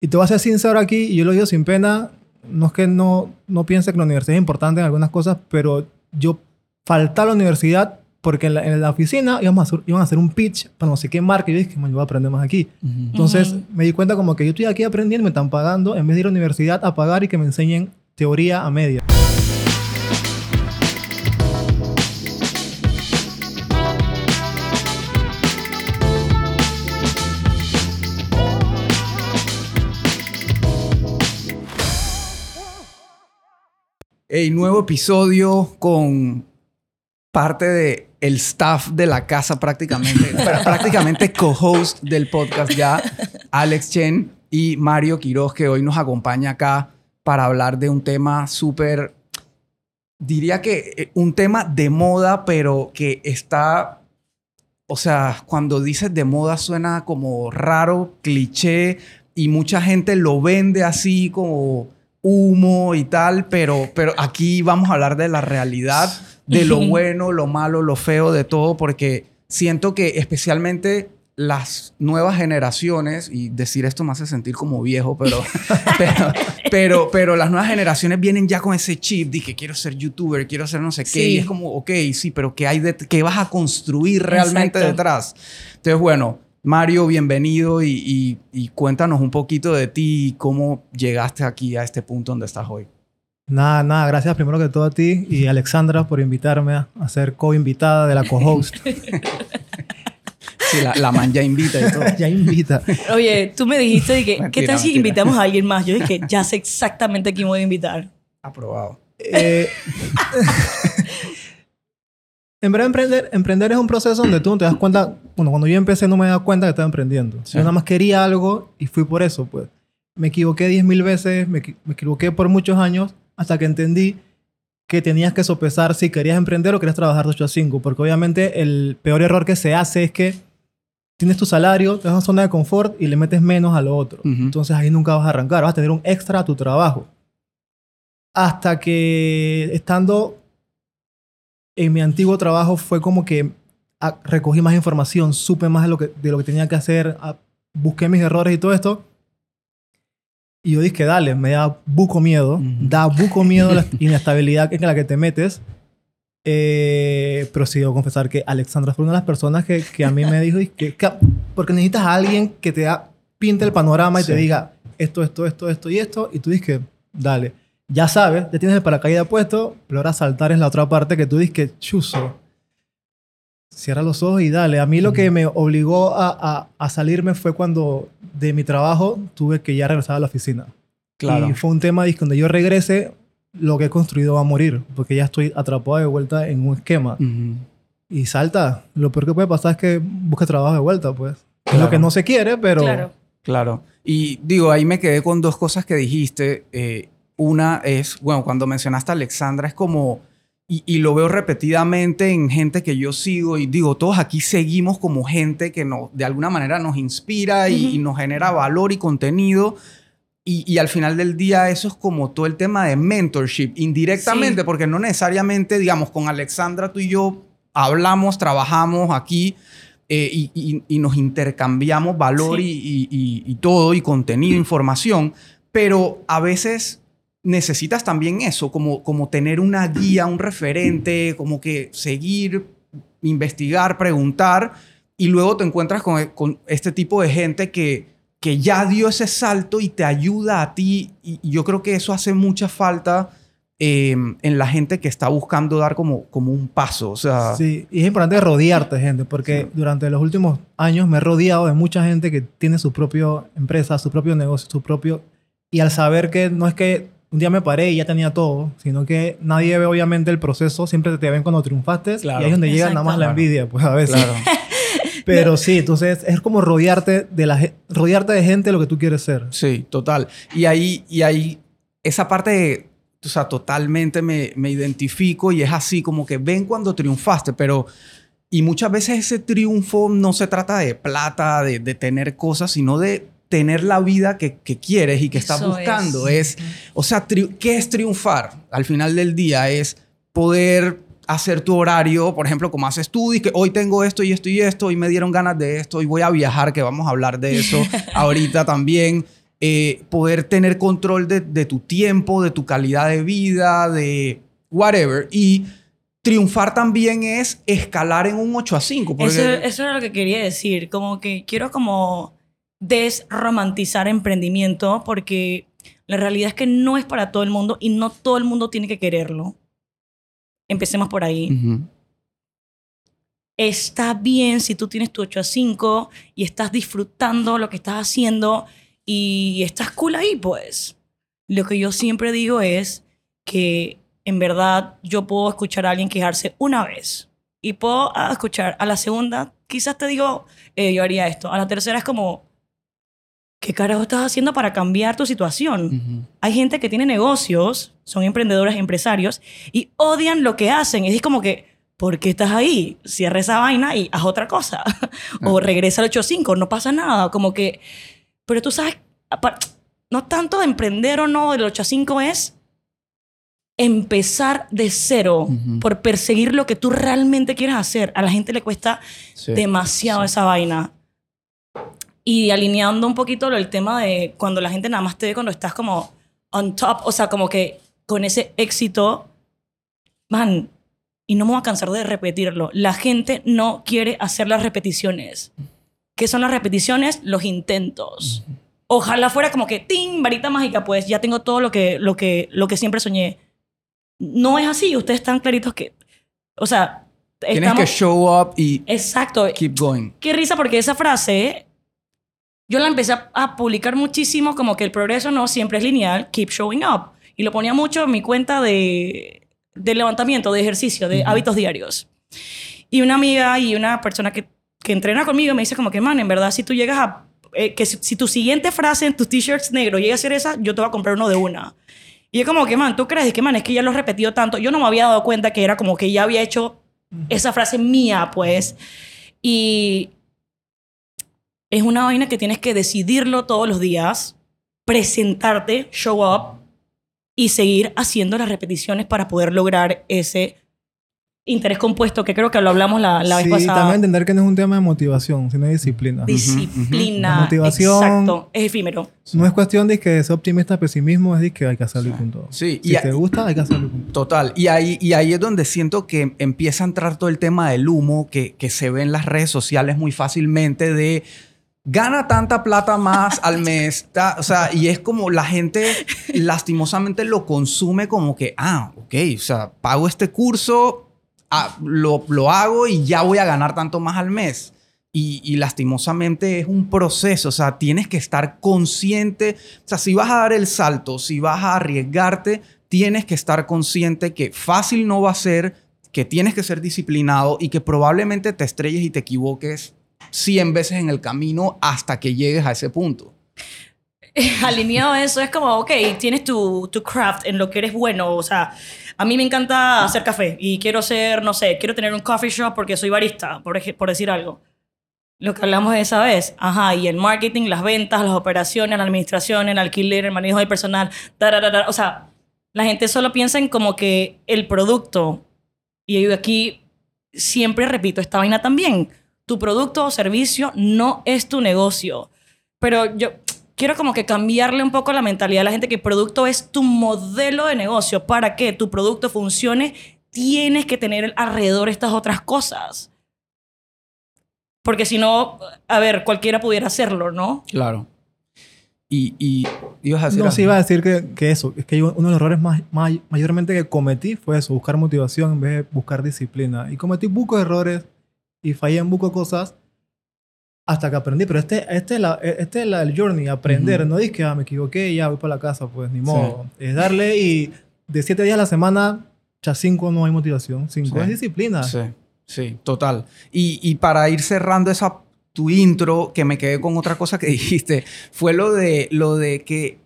Y te voy a ser sincero aquí, y yo lo digo sin pena, no es que no, no piense que la universidad es importante en algunas cosas, pero yo falté a la universidad porque en la, en la oficina íbamos a hacer, iban a hacer un pitch para no sé qué marca y yo dije, man, yo voy a aprender más aquí. Entonces me di cuenta como que yo estoy aquí aprendiendo, me están pagando, en vez de ir a la universidad a pagar y que me enseñen teoría a media. Hey, nuevo episodio con parte de el staff de la casa prácticamente, prácticamente co-host del podcast ya, Alex Chen y Mario Quiroz, que hoy nos acompaña acá para hablar de un tema súper, diría que eh, un tema de moda, pero que está, o sea, cuando dices de moda suena como raro, cliché, y mucha gente lo vende así como humo y tal, pero, pero aquí vamos a hablar de la realidad, de lo bueno, lo malo, lo feo, de todo, porque siento que especialmente las nuevas generaciones, y decir esto me hace sentir como viejo, pero, pero, pero, pero las nuevas generaciones vienen ya con ese chip de que quiero ser youtuber, quiero ser no sé qué, Sí. y es como, ok, sí, pero ¿qué, hay de, qué vas a construir realmente Exacto. detrás? Entonces, bueno, Mario, bienvenido y, y- y cuéntanos un poquito de ti y cómo llegaste aquí a este punto donde estás hoy. Nada, nada, gracias primero que todo a ti y a Alexandra por invitarme a, a ser co-invitada de la co-host. Sí, la, la man ya invita y todo. ya invita. Oye, tú me dijiste de que, ¿qué tal si mentira. invitamos a alguien más? Yo dije, ya sé exactamente a quién voy a invitar. Aprobado. Eh, en verdad, emprender, emprender es un proceso donde tú no te das cuenta. Bueno, cuando yo empecé no me daba cuenta que estaba emprendiendo. Sí. Yo nada más quería algo y fui por eso, pues. Me equivoqué 10.000 veces, me, equi- me equivoqué por muchos años hasta que entendí que tenías que sopesar si querías emprender o querías trabajar de 8 a 5. Porque obviamente el peor error que se hace es que tienes tu salario, te das una zona de confort y le metes menos a lo otro. Entonces ahí nunca vas a arrancar, vas a tener un extra a tu trabajo. Hasta que estando en mi antiguo trabajo fue como que ah, recogí más información, supe más de lo que, de lo que tenía que hacer, ah, busqué mis errores y todo esto. Y yo dije, dale, me da buco miedo, da buco miedo la inestabilidad en la que te metes. Eh, pero sí debo confesar que Alexandra fue una de las personas que, que a mí me dijo, que, que- porque necesitas a alguien que te da, pinte el panorama y te diga esto, esto, esto, esto y esto, y tú dices dale, ya sabes, ya tienes el paracaídas puesto, pero ahora saltar es la otra parte que tú dices que, chuzo, cierra los ojos y dale. A mí lo que me obligó a, a- a salirme fue cuando de mi trabajo tuve que ya regresar a la oficina. Claro. Y fue un tema de que cuando yo regrese, lo que he construido va a morir, porque ya estoy atrapado de vuelta en un esquema. Ujú. Y salta. Lo peor que puede pasar es que busque trabajo de vuelta, pues. Es Claro. lo que no se quiere, pero... Claro. Claro. Y digo, ahí me quedé con dos cosas que dijiste. Eh, una es, bueno, cuando mencionaste a Alexandra, es como, y, y lo veo repetidamente en gente que yo sigo, y digo, todos aquí seguimos como gente que nos, de alguna manera nos inspira y, y nos genera valor y contenido. Y, y al final del día eso es como todo el tema de mentorship, indirectamente, Sí. porque no necesariamente, digamos, con Alexandra tú y yo hablamos, trabajamos aquí eh, y, y- y nos intercambiamos valor Sí. y todo, y contenido, información, pero a veces necesitas también eso, como, como tener una guía, un referente, como que seguir, investigar, preguntar, y luego te encuentras con, con este tipo de gente que, que ya dio ese salto y te ayuda a ti, y, y yo creo que eso hace mucha falta. eh, en la gente que está buscando dar como, como un paso, o sea, Sí, y es importante rodearte de gente, porque durante los últimos años me he rodeado de mucha gente que tiene su propia empresa, su propio negocio, su propio... Y al saber que no es que un día me paré y ya tenía todo, sino que nadie ve obviamente el proceso, siempre te ven cuando triunfaste Claro. y ahí es donde llega nada más la envidia, pues a veces. claro. Pero sí, entonces es como rodearte de, la, rodearte de gente de lo que tú quieres ser. Sí, total. Y ahí, y ahí esa parte, o sea, totalmente me, me identifico y es así como que ven cuando triunfaste, pero... Y muchas veces ese triunfo no se trata de plata, de, de tener cosas, sino de tener la vida que, que quieres y que estás buscando. es. Es, o sea, ¿qué es triunfar? Al final del día es poder hacer tu horario, por ejemplo, como haces tú, y que hoy tengo esto y esto y esto, y me dieron ganas de esto, y voy a viajar, que vamos a hablar de eso ahorita también. eh, poder tener control de, de tu tiempo, de tu calidad de vida, de whatever. Y triunfar también es escalar en un 8 a 5. Porque... Eso, eso era lo que quería decir. Como que quiero como desromantizar emprendimiento porque la realidad es que no es para todo el mundo y no todo el mundo tiene que quererlo. Empecemos por ahí. Está bien si tú tienes tu 8 a 5 y estás disfrutando lo que estás haciendo y estás cool ahí, pues. Lo que yo siempre digo es que en verdad yo puedo escuchar a alguien quejarse una vez y puedo escuchar a la segunda, quizás te digo, eh, yo haría esto. A la tercera es como, ¿qué carajo estás haciendo para cambiar tu situación? Hay gente que tiene negocios, son emprendedores, empresarios, y odian lo que hacen. Es como que, ¿por qué estás ahí? Cierra esa vaina y haz otra cosa. o regresa al 8.5, no pasa nada. Como que, pero tú sabes, no tanto de emprender o no, del 8.5 es empezar de cero por perseguir lo que tú realmente quieres hacer. A la gente le cuesta Sí. demasiado esa vaina. Y alineando un poquito el tema de cuando la gente nada más te ve cuando estás como on top, o sea, como que con ese éxito, man, y no me voy a cansar de repetirlo, la gente no quiere hacer las repeticiones. ¿Qué son las repeticiones? Los intentos. Ojalá fuera como que, ¡ting! Varita mágica, pues ya tengo todo lo que, lo que, lo que siempre soñé. No es así, ustedes están claritos que, o sea, Tienes estamos... que show up y Exacto. keep going. Qué risa porque esa frase yo la empecé a, publicar muchísimo como que el progreso no siempre es lineal, keep showing up. Y lo ponía mucho en mi cuenta de, de levantamiento, de ejercicio, de hábitos diarios. Y una amiga y una persona que, que entrena conmigo me dice como que, man, en verdad, si tú llegas a... eh, que si, si tu siguiente frase en tus t-shirts negros llega a ser esa, yo te voy a comprar uno de una. Y yo como que, man, ¿tú crees? Y que, man, es que ya lo he repetido tanto. Yo no me había dado cuenta que era como que ya había hecho esa frase mía, pues. Y es una vaina que tienes que decidirlo todos los días, presentarte, show up y seguir haciendo las repeticiones para poder lograr ese interés compuesto que creo que lo hablamos la, la vez sí, pasada. también entender que no es un tema de motivación, sino de disciplina. Disciplina. La motivación- Exacto. Es efímero. No es cuestión de que sea optimista pesimismo, es de que hay que hacerlo y punto. Sí, Si y a- te gusta, hay que hacerlo y punto. Total. Y ahí, y ahí es donde siento que empieza a entrar todo el tema del humo que, que se ve en las redes sociales muy fácilmente de gana tanta plata más al mes. ta- o sea, y es como la gente lastimosamente lo consume como que, ah, ok, o sea, pago este curso, ah, lo, lo hago y ya voy a ganar tanto más al mes. Y, y lastimosamente es un proceso, o sea, tienes que estar consciente, o sea, si vas a dar el salto, si vas a arriesgarte, tienes que estar consciente que fácil no va a ser, que tienes que ser disciplinado y que probablemente te estrelles y te equivoques 100 veces en el camino hasta que llegues a ese punto. alineado a eso, es como, ok, tienes tu, tu craft en lo que eres bueno. O sea, a mí me encanta hacer café y quiero ser, no sé, quiero tener un coffee shop porque soy barista, por, por decir algo. Lo que hablamos de esa vez. Ajá, y el marketing, las ventas, las operaciones, la administración, el alquiler, el manejo del personal. tararara. O sea, la gente solo piensa en como que el producto. Y yo aquí siempre repito esta vaina también. Tu producto o servicio no es tu negocio. Pero yo quiero como que cambiarle un poco la mentalidad a la gente que el producto es tu modelo de negocio. Para que tu producto funcione, tienes que tener alrededor estas otras cosas. Porque si no, a ver, cualquiera pudiera hacerlo, ¿no? Claro. Y, y ibas a decir No, algo? sí iba a decir que, que eso, es que yo- uno de los errores más, más- mayormente que cometí fue eso, buscar motivación en vez de buscar disciplina. Y cometí buco de errores y fallé en buco cosas hasta que aprendí. Pero este, este, es la, este es la, el journey, aprender. Ujú. No es que ah, me equivoqué ya voy para la casa, pues ni modo. Es darle y de siete días a la semana, ya cinco no hay motivación. Cinco Sí. es disciplina. Sí, sí, total. Y, y para ir cerrando esa tu intro, que me quedé con otra cosa que dijiste, fue lo de, lo de que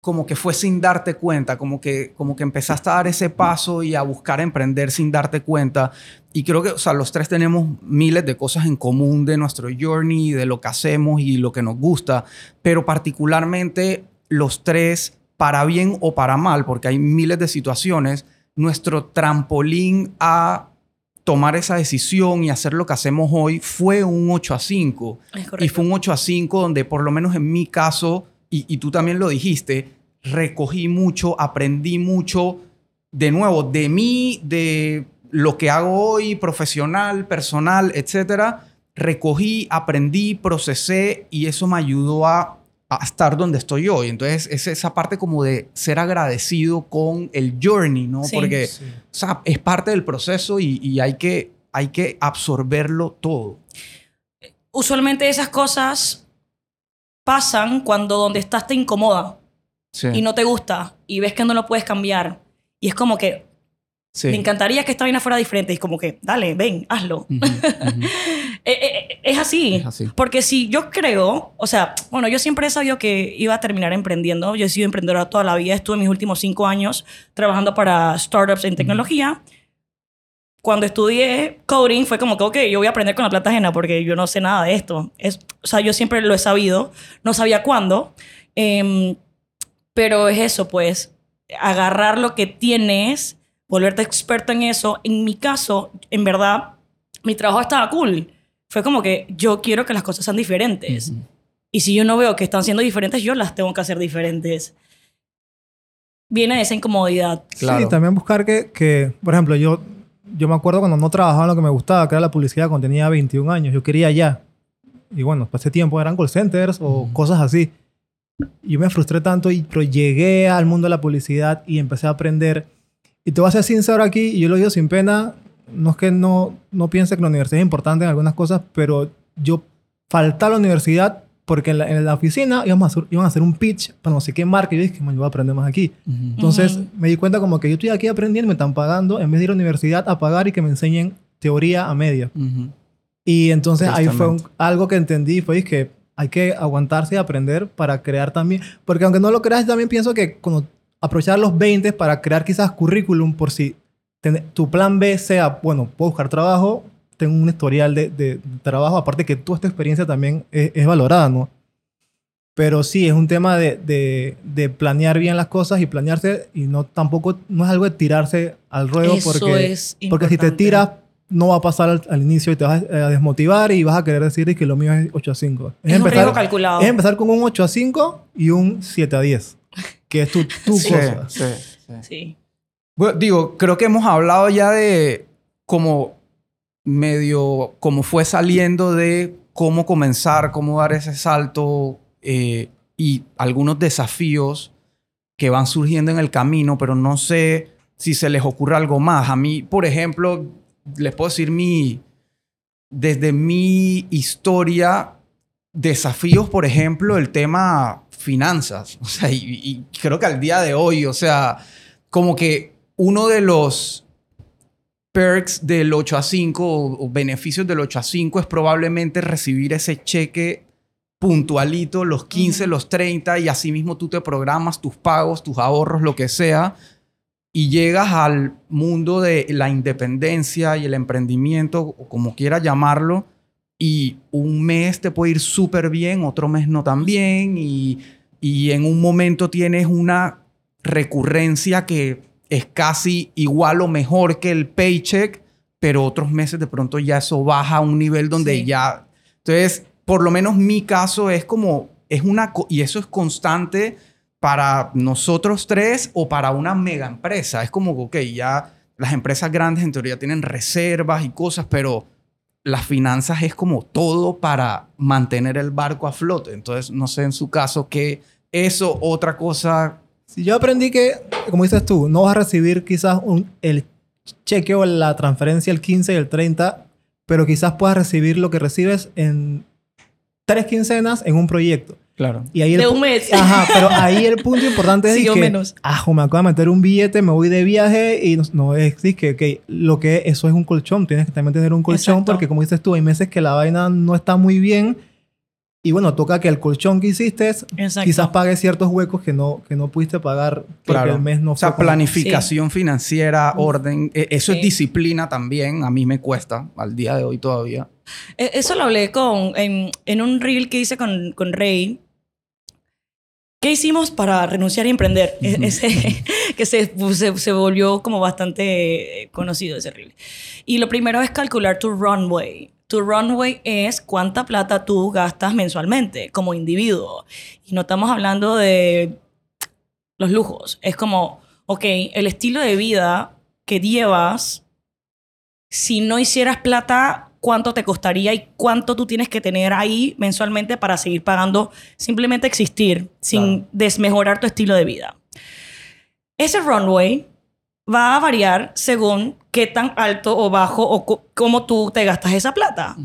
como que fue sin darte cuenta, como que, como que empezaste a dar ese paso y a buscar emprender sin darte cuenta. Y creo que, o sea, los tres tenemos miles de cosas en común de nuestro journey, de lo que hacemos y lo que nos gusta, pero particularmente los tres, para bien o para mal, porque hay miles de situaciones, nuestro trampolín a tomar esa decisión y hacer lo que hacemos hoy fue un 8 a 5. Es Y fue un 8 a 5 donde por lo menos en mi caso y, y tú también lo dijiste, recogí mucho, aprendí mucho, de nuevo, de mí, de lo que hago hoy, profesional, personal, etcétera. Recogí, aprendí, procesé y eso me ayudó a, a estar donde estoy hoy. Entonces, es esa parte como de ser agradecido con el journey, ¿no? Sí. Porque, Sí. o sea, es parte del proceso y, y hay, que, hay que absorberlo todo. Usualmente esas cosas pasan cuando donde estás te incomoda Sí. y no te gusta y ves que no lo puedes cambiar. Y es como que Sí. me encantaría que esta vaina fuera diferente. Y es como que, dale, ven, hazlo. Eh, eh, es así. Es así. Porque si yo creo, o sea, bueno, yo siempre he sabido que iba a terminar emprendiendo. Yo he sido emprendedora toda la vida. Estuve mis últimos cinco años trabajando para startups en tecnología. Cuando estudié coding fue como que, ok, yo voy a aprender con la plata ajena porque yo no sé nada de esto. Es, o sea, yo siempre lo he sabido. No sabía cuándo. Em, pero es eso, pues, agarrar lo que tienes, volverte experto en eso. En mi caso, en verdad, mi trabajo estaba cool. Fue como que yo quiero que las cosas sean diferentes. Ujú. Y si yo no veo que están siendo diferentes, yo las tengo que hacer diferentes. Viene de esa incomodidad. Claro. Sí, también buscar que, que, por ejemplo, yo, yo me acuerdo cuando no trabajaba en lo que me gustaba, que era la publicidad, cuando tenía 21 años, yo quería ya. Y bueno, pasé tiempo, eran call centers o cosas así. Yo me frustré tanto, y, pero llegué al mundo de la publicidad y empecé a aprender. Y te voy a ser sincero aquí, y yo lo digo sin pena, no es que no, no piense que la universidad es importante en algunas cosas, pero yo falté a la universidad porque en la, en la oficina íbamos a hacer, iban a hacer un pitch para no sé qué marca y yo dije, "Man, yo voy a aprender más aquí. Ujú. Entonces Ujú. me di cuenta como que yo estoy aquí aprendiendo, me están pagando, en vez de ir a la universidad a pagar y que me enseñen teoría a media. Ujú. Y entonces ahí fue un- algo que entendí, fue que hay que aguantarse y aprender para crear también. Porque aunque no lo creas, también pienso que cuando aprovechar los 20 para crear quizás currículum por si ten- tu plan B sea, bueno, puedo buscar trabajo, tengo un historial de, de trabajo, aparte que toda esta experiencia también es, es valorada, ¿no? Pero sí, es un tema de, de, de planear bien las cosas y planearse y no tampoco, no es algo de tirarse al ruedo Eso porque, es porque si te tiras no va a pasar al, al inicio y te vas a, desmotivar y vas a querer decir que lo mío es 8 a 5. Es, un riesgo calculado. es empezar con un 8 a 5 y un 7 a 10, que es tu, tu Sí. cosa. Sí, sí. Sí. Bueno, digo, creo que hemos hablado ya de cómo medio, cómo fue saliendo de cómo comenzar, cómo dar ese salto eh, y algunos desafíos que van surgiendo en el camino, pero no sé si se les ocurre algo más. A mí, por ejemplo, les puedo decir mi, desde mi historia, desafíos, por ejemplo, el tema finanzas. O sea, y creo que al día de hoy, o sea, como que uno de los perks del 8 a 5 o, o beneficios del 8 a 5 es probablemente recibir ese cheque puntualito, los 15, Ujú. los 30, y así mismo tú te programas tus pagos, tus ahorros, lo que sea, y llegas al mundo de la independencia y el emprendimiento, o como quieras llamarlo, y un mes te puede ir súper bien, otro mes no tan bien, y, y en un momento tienes una recurrencia que es casi igual o mejor que el paycheck, pero otros meses de pronto ya eso baja a un nivel donde Sí. ya... Entonces, por lo menos mi caso es como, es una, y eso es constante para nosotros tres o para una mega empresa. Es como, ok, ya las empresas grandes en teoría tienen reservas y cosas, pero las finanzas es como todo para mantener el barco a flote. Entonces, no sé en su caso que eso, otra cosa. Si yo aprendí que, como dices tú, no vas a recibir quizás un, el cheque o la transferencia el 15 y el 30, pero quizás puedas recibir lo que recibes en tres quincenas en un proyecto. Claro. Y ahí el De pu- un mes. Ajá, pero ahí el punto importante es Sí, o que, menos. ajo, me acabo de meter un billete, me voy de viaje y no, no es es que, que lo que eso es un colchón, tienes que también tener un colchón Exacto. porque como dices tú, hay meses que la vaina no está muy bien y bueno, toca que el colchón que hiciste Exacto. quizás pague ciertos huecos que no, que no pudiste pagar porque Claro. el mes no O sea, fue como- planificación financiera, orden. e- Eso Sí. es disciplina también. A mí me cuesta al día de hoy todavía. E- Eso lo hablé con, en, en un reel que hice con, con Rey. ¿Qué hicimos para renunciar y emprender? E-. Ese, que se, se, se volvió como bastante conocido ese reel. Y lo primero es calcular tu runway. Tu runway es cuánta plata tú gastas mensualmente como individuo. Y no estamos hablando de los lujos. Es como, ok, el estilo de vida que llevas, si no hicieras plata, ¿cuánto te costaría y cuánto tú tienes que tener ahí mensualmente para seguir pagando simplemente existir sin Claro. desmejorar tu estilo de vida? Ese runway va a variar según qué tan alto o bajo o cómo tú te gastas esa plata.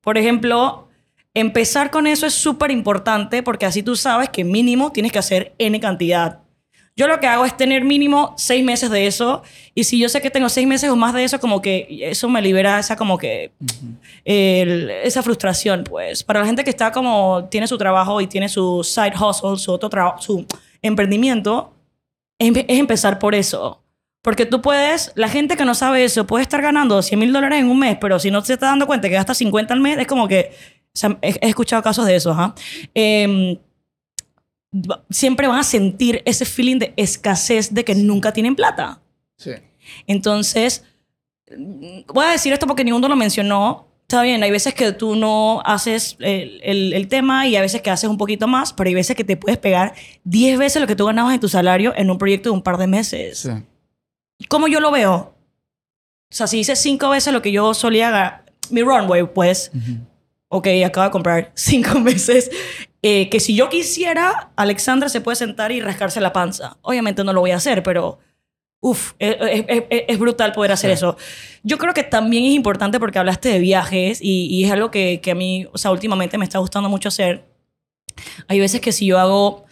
Por ejemplo, empezar con eso es súper importante porque así tú sabes que mínimo tienes que hacer N cantidad. Yo lo que hago es tener mínimo seis meses de eso y si yo sé que tengo seis meses o más de eso, como que eso me libera esa como que el- esa frustración, pues. Para la gente que está como tiene su trabajo y tiene su side hustle, su otro trabajo, su emprendimiento, es empezar por eso. Porque tú puedes, la gente que no sabe eso puede estar ganando 100 mil dólares en un mes, pero si no se está dando cuenta que gasta 50 al mes, es como que, o sea, he, he escuchado casos de eso, ajá. Em, siempre van a sentir ese feeling de escasez de que nunca tienen plata. Sí. Entonces, mm, voy a decir esto porque ninguno lo mencionó. Está bien, hay veces que tú no haces el, el- el tema y hay veces que haces un poquito más, pero hay veces que te puedes pegar 10 veces lo que tú ganabas en tu salario en un proyecto de un par de meses. Sí. ¿Cómo yo lo veo? O sea, si hice 5 veces lo que yo solía ganar, mi runway, pues, ok, acabo de comprar 5 meses. eh, que si yo quisiera, Alexandra se puede sentar y rascarse la panza. Obviamente no lo voy a hacer, pero Uf, es, es- es- es brutal poder hacer Sí. eso. Yo creo que también es importante porque hablaste de viajes y, y es algo que, que a mí, o sea, últimamente me está gustando mucho hacer. Hay veces que si yo hago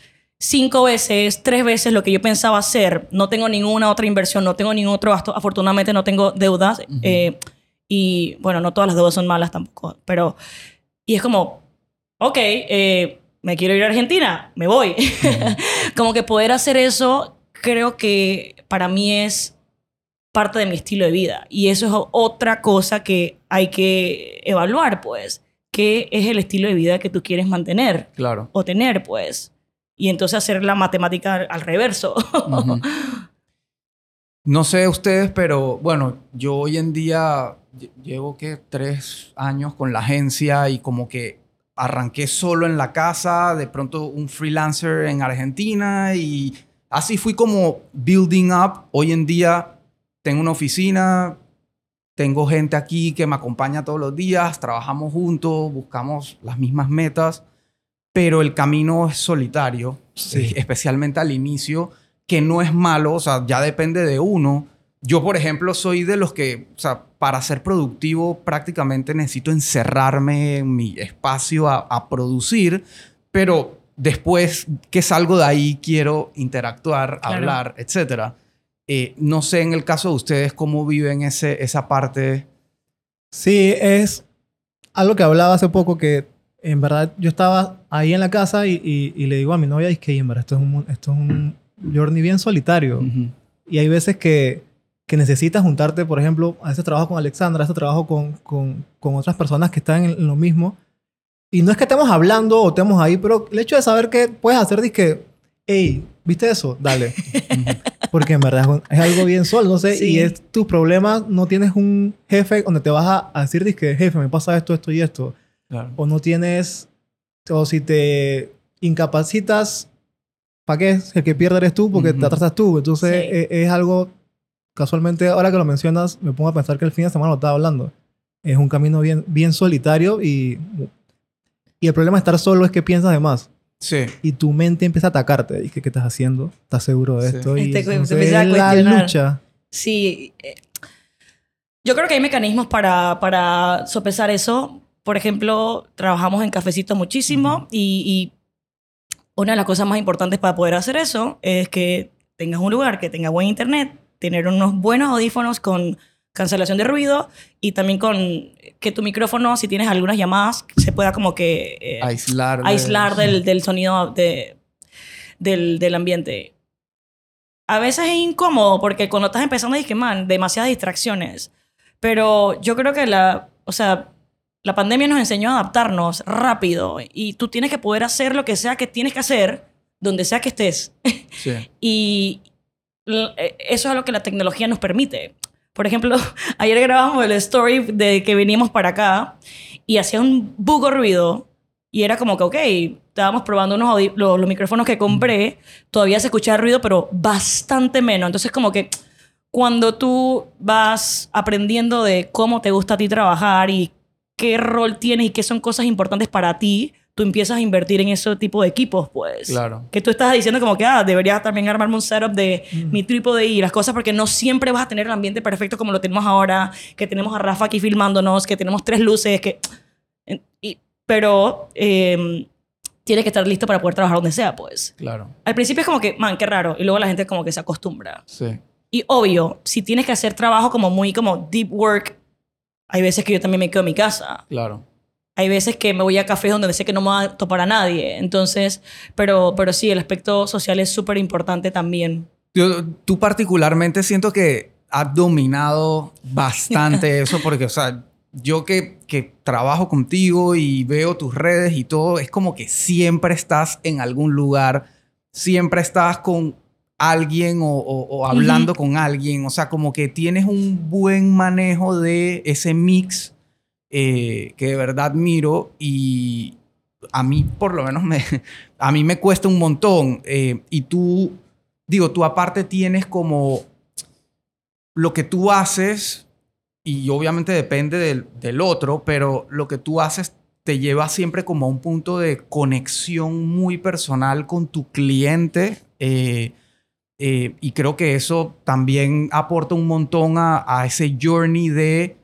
cinco veces, tres veces lo que yo pensaba hacer, no tengo ninguna otra inversión, no tengo ningún otro gasto, afortunadamente no tengo deudas. eh, y bueno, no todas las deudas son malas tampoco, pero... Y es como, ok, eh, me quiero ir a Argentina, me voy. como que poder hacer eso, creo que para mí es parte de mi estilo de vida. Y eso es otra cosa que hay que evaluar, pues. ¿Qué es el estilo de vida que tú quieres mantener Claro. o tener, pues? Y entonces hacer la matemática al, reverso. No sé ustedes, pero bueno, yo hoy en día lle- llevo que tres años con la agencia y como que arranqué solo en la casa, de pronto un freelancer en Argentina y así fui como building up. Hoy en día tengo una oficina, tengo gente aquí que me acompaña todos los días, trabajamos juntos, buscamos las mismas metas, pero el camino es solitario, Sí. especialmente al inicio, que no es malo, o sea, ya depende de uno. Yo, por ejemplo, soy de los que, o sea, para ser productivo prácticamente necesito encerrarme en mi espacio a, a producir, pero después que salgo de ahí quiero interactuar, Claro. hablar, etcétera. Eh, no sé en el caso de ustedes cómo viven ese, esa parte. Sí, es algo que hablaba hace poco que en verdad yo estaba ahí en la casa y, y- y le digo a mi novia, es que en verdad esto es un, esto es un journey bien solitario. Ujú. Y hay veces que, que necesitas juntarte, por ejemplo, a ese trabajo con Alexandra, a ese trabajo con, con, con otras personas que están en, lo mismo. Y no es que estemos hablando o estemos ahí, pero el hecho de saber que puedes hacer, que hey, ¿viste eso? Dale. Porque en verdad es algo bien solo, no sé, Sí. y es tus problemas, no tienes un jefe donde te vas a, a decir, que jefe, me pasa esto, esto y esto. Claro. O no tienes, o si te incapacitas, ¿para qué? El que pierde eres tú porque te atrasas tú. Entonces Sí. e- es, algo, casualmente, ahora que lo mencionas, me pongo a pensar que el fin de semana lo estaba hablando. Es un camino bien, bien solitario y, y el problema de estar solo es que piensas de más. Sí. Y tu mente empieza a atacarte. Y que, ¿qué estás haciendo? ¿Estás seguro de Sí. esto? Y Este, se entonces empieza a es la lucha. Sí. eh, Yo creo que hay mecanismos para, para sopesar eso. Por ejemplo, trabajamos en cafecitos muchísimo y, y una de las cosas más importantes para poder hacer eso es que tengas un lugar que tenga buen internet, tener unos buenos audífonos con cancelación de ruido y también con que tu micrófono, si tienes algunas llamadas, se pueda como que eh, Aislar. de- aislar del, del sonido de, del, del ambiente. A veces es incómodo porque cuando estás empezando dices man, demasiadas distracciones. Pero yo creo que la, o sea, la pandemia nos enseñó a adaptarnos rápido y tú tienes que poder hacer lo que sea que tienes que hacer donde sea que estés. Sí. Y eh, eso es lo que la tecnología nos permite. Por ejemplo, ayer grabamos el story de que venimos para acá y hacía un bugo ruido y era como que, ok, estábamos probando unos los, los micrófonos que compré, todavía se escuchaba ruido, pero bastante menos. Entonces, como que cuando tú vas aprendiendo de cómo te gusta a ti trabajar y qué rol tienes y qué son cosas importantes para ti, tú empiezas a invertir en ese tipo de equipos, pues. Claro. Que tú estás diciendo como que, ah, deberías también armarme un setup de mi trípode y las cosas, porque no siempre vas a tener el ambiente perfecto como lo tenemos ahora, que tenemos a Rafa aquí filmándonos, que tenemos tres luces, que... y- pero eh, tienes que estar listo para poder trabajar donde sea, pues. Claro. Al principio es como que, man, qué raro, y luego la gente como que se acostumbra. Sí. Y obvio, si tienes que hacer trabajo como muy como deep work, hay veces que yo también me quedo en mi casa. Claro. Hay veces que me voy a cafés donde sé que no me va a topar a nadie. Entonces, pero, pero sí, el aspecto social es súper importante también. Yo, tú particularmente siento que has dominado bastante eso porque, o sea, yo que, que trabajo contigo y veo tus redes y todo, es como que siempre estás en algún lugar, siempre estás con alguien o, o- o hablando con alguien, o sea, como que tienes un buen manejo de ese mix eh, que de verdad miro y a mí por lo menos me, a mí me cuesta un montón eh, y tú digo, tú aparte tienes como lo que tú haces, y obviamente depende del, del otro, pero lo que tú haces te lleva siempre como a un punto de conexión muy personal con tu cliente. eh, eh, y creo que eso también aporta un montón a, a ese journey de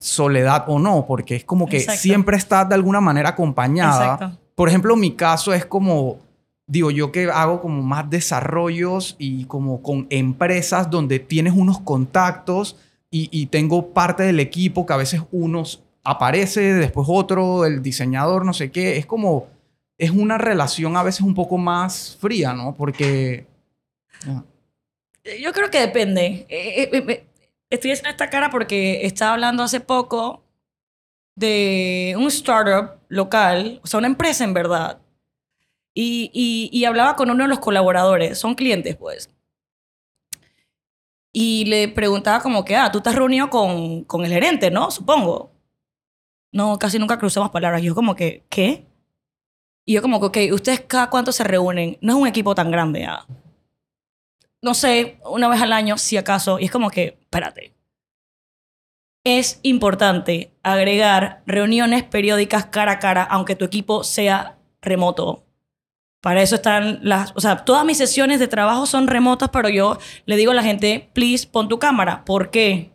soledad o no, porque es como que Exacto. siempre estás de alguna manera acompañada. Exacto. Por ejemplo, mi caso es como, digo, yo que hago como más desarrollos y como con empresas donde tienes unos contactos y, y tengo parte del equipo que a veces unos aparece, después otro, el diseñador, no sé qué. Es como, es una relación a veces un poco más fría, ¿no? Porque... ah, Yo creo que depende. Eh, eh, eh, Estoy haciendo esta cara porque estaba hablando hace poco de un startup local, o sea, una empresa en verdad. Y, y, y hablaba con uno de los colaboradores, son clientes, pues. Y le preguntaba como que, ah, tú estás reunido con, con el gerente, ¿no? Supongo. No, casi nunca cruzamos palabras. Yo como que, ¿qué? Y yo como que, ok, ¿ustedes cada cuánto se reúnen? No es un equipo tan grande, ¿ah? No sé, una vez al año, si acaso, y es como que, espérate. Es importante agregar reuniones periódicas cara a cara, aunque tu equipo sea remoto. Para eso están las, o sea, todas mis sesiones de trabajo son remotas, pero yo le digo a la gente, please, pon tu cámara. ¿Por qué?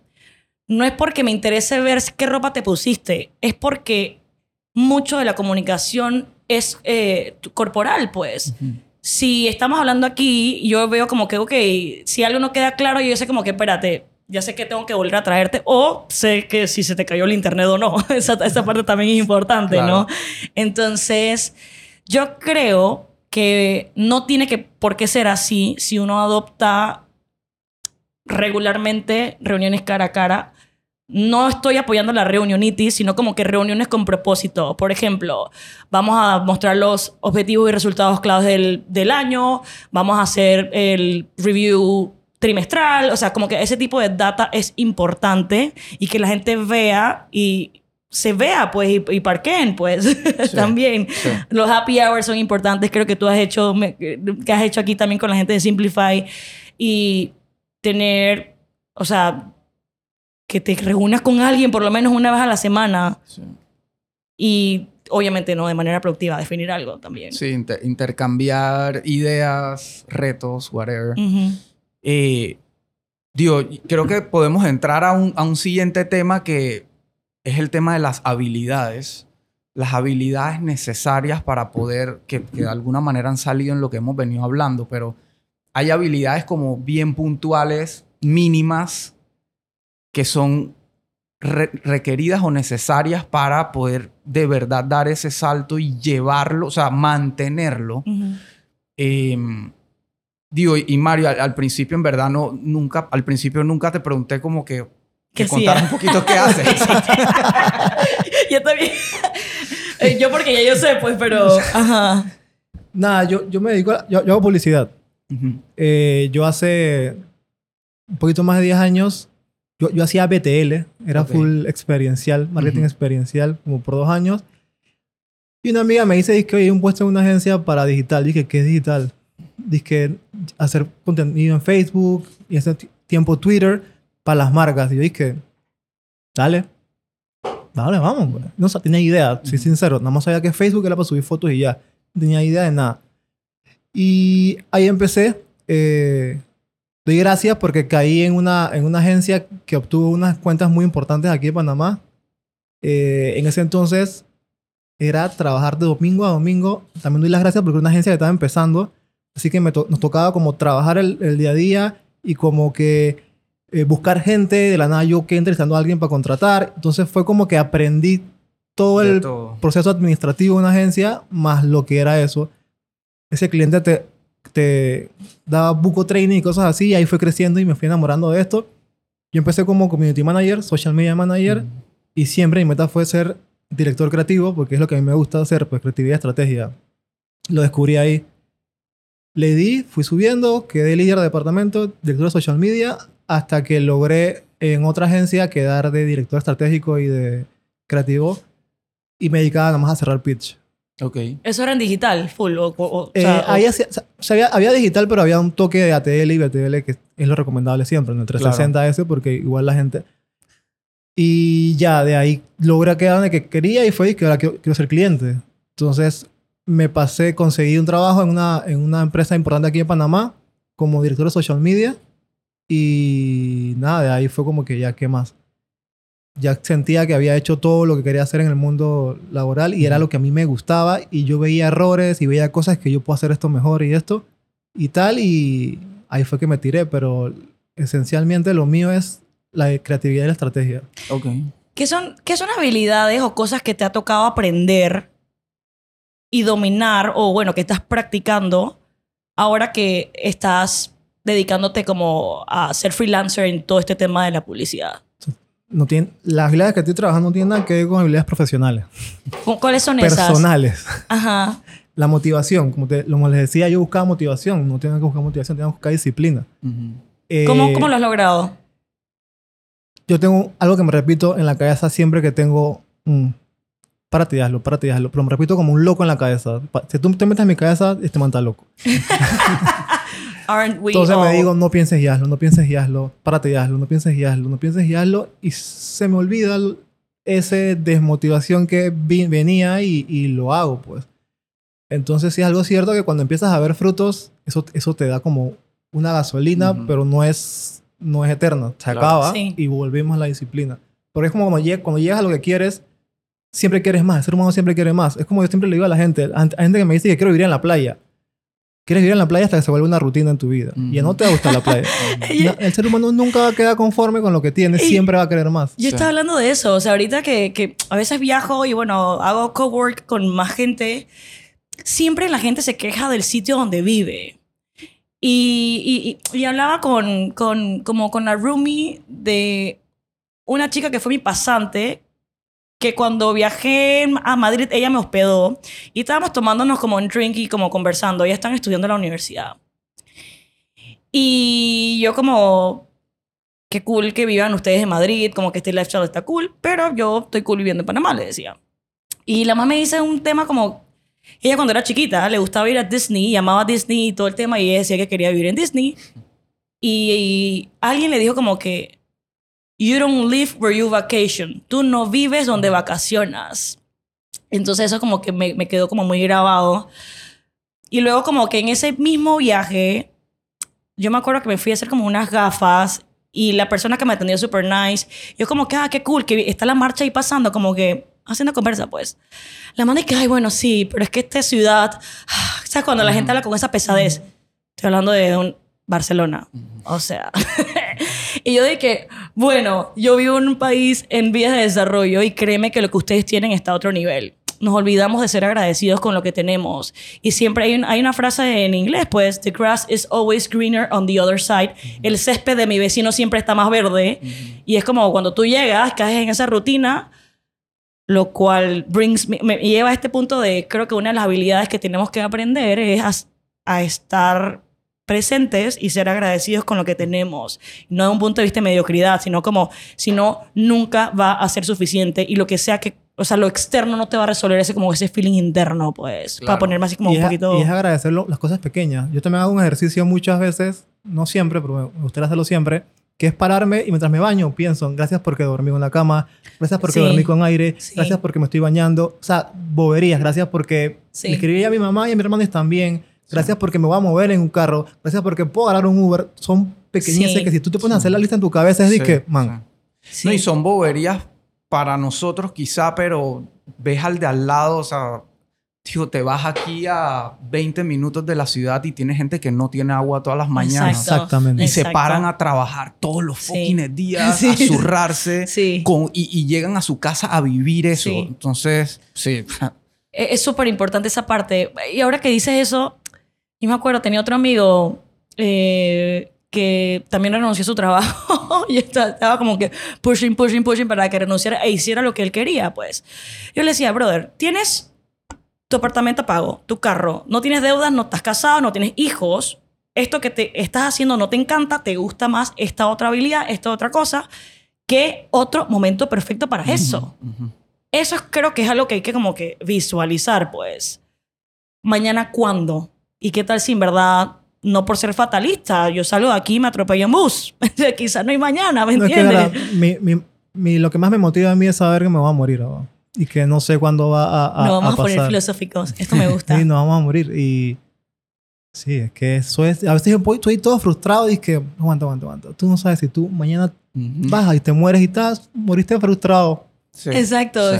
No es porque me interese ver qué ropa te pusiste, es porque mucho de la comunicación es eh, corporal, pues si estamos hablando aquí, yo veo como que, ok, si algo no queda claro, yo sé como que, espérate, ya sé que tengo que volver a traerte, o sé que si se te cayó el internet o no. esa, esa parte también es importante, ¿no? Entonces, yo creo que no tiene que por qué ser así si uno adopta regularmente reuniones cara a cara. No estoy apoyando la reunionitis, sino como que reuniones con propósito. Por ejemplo, vamos a mostrar los objetivos y resultados claves del, del año, vamos a hacer el review trimestral, o sea, como que ese tipo de data es importante y que la gente vea y se vea, pues, y, y parqueen, pues, también. sí. Los happy hours son importantes, creo que tú has hecho, me- que has hecho aquí también con la gente de Simplify y tener, o sea, que te reúnas con alguien por lo menos una vez a la semana sí. y obviamente no de manera productiva, definir algo también. Sí, inter- intercambiar ideas, retos, whatever. Ujú. Eh, digo, creo que podemos entrar a un, a un siguiente tema que es el tema de las habilidades. Las habilidades necesarias para poder, que, que de alguna manera han salido en lo que hemos venido hablando, pero hay habilidades como bien puntuales, mínimas, que son re- requeridas o necesarias para poder de verdad dar ese salto y llevarlo, o sea, mantenerlo. Eh, digo, y Mario, al, al principio en verdad no, nunca, al principio nunca te pregunté como que, ¿Qué que hacía? un poquito qué haces. yo también. Eh, yo porque ya yo sé, pues, pero... Ajá. Nada, yo, yo me dedico a... Yo, yo hago publicidad. Eh, yo hace un poquito más de 10 años Yo, yo hacía BTL, era Ok. full experiencial, marketing Ujú. experiencial, como por dos años. Y una amiga me dice, que hay un puesto en una agencia para digital. Dije, ¿qué es digital? Dije, hacer contenido en Facebook y ti- tiempo Twitter para las marcas. Y yo dije, dale. Dale, vamos. pues. No tenía idea, soy sincero. Nada más sabía que Facebook era para subir fotos y ya. No tenía idea de nada. Y ahí empecé. eh, doy gracias porque caí en una, en una agencia que obtuvo unas cuentas muy importantes aquí en Panamá. Eh, en ese entonces era trabajar de domingo a domingo. También doy las gracias porque era una agencia que estaba empezando. Así que me to- nos tocaba como trabajar el, el día a día y como que eh, buscar gente. De la nada yo que entrevistando a alguien para contratar. Entonces fue como que aprendí todo el todo. proceso administrativo de una agencia más lo que era eso. Ese cliente te, te daba buco training y cosas así. Y ahí fue creciendo y me fui enamorando de esto. Yo empecé como community manager, social media manager. Ujú. Y siempre mi meta fue ser director creativo, porque es lo que a mí me gusta hacer, pues creatividad y estrategia. Lo descubrí ahí. Le di, fui subiendo, quedé líder de departamento, director de social media, hasta que logré en otra agencia quedar de director estratégico y de creativo. Y me dedicaba nada más a cerrar pitch. Ok. Eso era en digital, full. O, o- o Eh, sea, o- ahí o sea, había, había digital, pero había un toque de ATL y BTL que es lo recomendable siempre, en el 360S, porque igual la gente... Y ya, de ahí logré quedar donde que quería y fue que ahora quiero, quiero ser cliente. Entonces me pasé, conseguí un trabajo en una, en una empresa importante aquí en Panamá como director de social media. Y nada, de ahí fue como que ya, ¿qué más? Ya sentía que había hecho todo lo que quería hacer en el mundo laboral y era lo que a mí me gustaba y yo veía errores y veía cosas que yo puedo hacer esto mejor y esto y tal y ahí fue que me tiré, pero esencialmente lo mío es la creatividad y la estrategia. Ok. ¿qué, son, ¿Qué son habilidades o cosas que te ha tocado aprender y dominar o bueno, que estás practicando ahora que estás dedicándote como a ser freelancer en todo este tema de la publicidad? No tiene, las habilidades que estoy trabajando no tienen nada que ver con habilidades profesionales, ¿Cu- ¿Cuáles son esas? personales. Ajá. La motivación, como, te, como les decía, yo buscaba motivación, no tengo que buscar motivación, tengo que buscar disciplina. Eh, ¿Cómo, ¿Cómo lo has logrado? Yo tengo algo que me repito en la cabeza siempre que tengo un... Párate y hazlo, párate y hazlo. Pero me repito como un loco en la cabeza. Si tú te metes en mi cabeza, este man está loco. Aren't we Entonces me all? digo, no pienses y hazlo, no pienses y hazlo, párate y hazlo, no pienses y hazlo, no pienses y hazlo. Y se me olvida ese desmotivación que vi- venía y, y lo hago, pues. Entonces sí es algo cierto que cuando empiezas a ver frutos, eso, eso te da como una gasolina, pero no es, no es eterna. Se Claro. acaba Sí. y volvemos a la disciplina. Porque es como cuando, lleg- cuando llegas a lo que quieres, siempre quieres más. El ser humano siempre quiere más. Es como yo siempre le digo a la gente, a gente que me dice que quiero vivir en la playa. Quieres vivir en la playa hasta que se vuelve una rutina en tu vida. Y ya no te gusta la playa. No, el ser humano nunca va a quedar conforme con lo que tiene. Y- Siempre va a querer más. Yo Sí. estaba hablando de eso, o sea, ahorita que, que a veces viajo y bueno, hago cowork con más gente, siempre la gente se queja del sitio donde vive. Y, y, y- y hablaba con, con, como con la roomie de una chica que fue mi pasante, que cuando viajé a Madrid, ella me hospedó y estábamos tomándonos como un drink y como conversando. Ella están estudiando en la universidad. Y yo como, qué cool que vivan ustedes en Madrid, como que este lifestyle está cool, pero yo estoy cool viviendo en Panamá, le decía. Y la mamá me dice un tema como, ella cuando era chiquita le gustaba ir a Disney, y amaba Disney y todo el tema, y ella decía que quería vivir en Disney. Y, y alguien le dijo como que, you don't live where you vacation, tú no vives donde vacacionas. Entonces eso como que me, me quedó como muy grabado. Y luego como que en ese mismo viaje, yo me acuerdo que me fui a hacer como unas gafas y la persona que me atendió super nice, yo como que, ah, qué cool, que está la marcha ahí pasando, como que haciendo conversa, pues. La manda que, ay, bueno, sí, pero es que esta ciudad, ¿sabes? Cuando la gente habla con esa pesadez, estoy hablando de un Barcelona, o sea. Y yo dije, bueno, yo vivo en un país en vías de desarrollo y créeme que lo que ustedes tienen está a otro nivel. Nos olvidamos de ser agradecidos con lo que tenemos. Y siempre hay, un- hay una frase en inglés, pues, the grass is always greener on the other side. El césped de mi vecino siempre está más verde. Y es como cuando tú llegas, caes en esa rutina, lo cual brings me, me lleva a este punto de, creo que una de las habilidades que tenemos que aprender es a, a estar presentes y ser agradecidos con lo que tenemos. No de un punto de vista de mediocridad, sino como, si no, nunca va a ser suficiente y lo que sea que, o sea, lo externo no te va a resolver ese como ese feeling interno, pues, para Claro. ponerme así como y un es, poquito... y es agradecer lo- las cosas pequeñas. Yo también hago un ejercicio muchas veces, no siempre, pero me gustaría hacerlo siempre, que es pararme y mientras me baño pienso, gracias porque dormí en la cama, gracias porque Sí. dormí con aire, Sí. gracias porque me estoy bañando. O sea, boberías, gracias porque Sí. le escribí a mi mamá y a mi hermano también. Gracias porque me voy a mover en un carro. Gracias porque puedo agarrar un Uber. Son pequeñeces Sí. que si tú te pones a hacer la lista en tu cabeza es de Sí, que, man, sí. Sí. No, y son boberías para nosotros quizá, pero ves al de al lado, o sea, tío, te vas aquí a 20 minutos de la ciudad y tienes gente que no tiene agua todas las mañanas. Exacto. Exactamente. Y se Exacto. paran a trabajar todos los Sí. fucking días, Sí. a zurrarse, Sí. con- y, y llegan a su casa a vivir eso. Sí. Entonces, sí. Es súper importante esa parte. Y ahora que dices eso, yo me acuerdo, tenía otro amigo eh, que también renunció a su trabajo y esta- estaba como que pushing, pushing, pushing para que renunciara e hiciera lo que él quería, pues. Yo le decía, brother, tienes tu apartamento pago, tu carro, no tienes deudas, no estás casado, no tienes hijos. Esto que te estás haciendo no te encanta, te gusta más esta otra habilidad, esta otra cosa, que otro momento perfecto para eso. Ujú. Eso es- creo que es algo que hay que como que visualizar, pues. Mañana, ¿cuándo? ¿Y qué tal si en verdad, no por ser fatalista, yo salgo de aquí y me atropello en bus? Quizás no hay mañana, ¿me No, es que, entiendes? verdad, mi, mi- mi- lo que más me motiva a mí es saber que me voy a morir. Y que no sé cuándo va a, a, no vamos a a poner pasar. filosóficos. Esto me gusta. Sí, nos vamos a morir. Y sí, es que eso es. A veces yo estoy todo frustrado y es que, aguanta, aguanta, aguanta. Tú no sabes si tú mañana bajas y te mueres y estás, moriste frustrado. Sí. Exacto. Sí.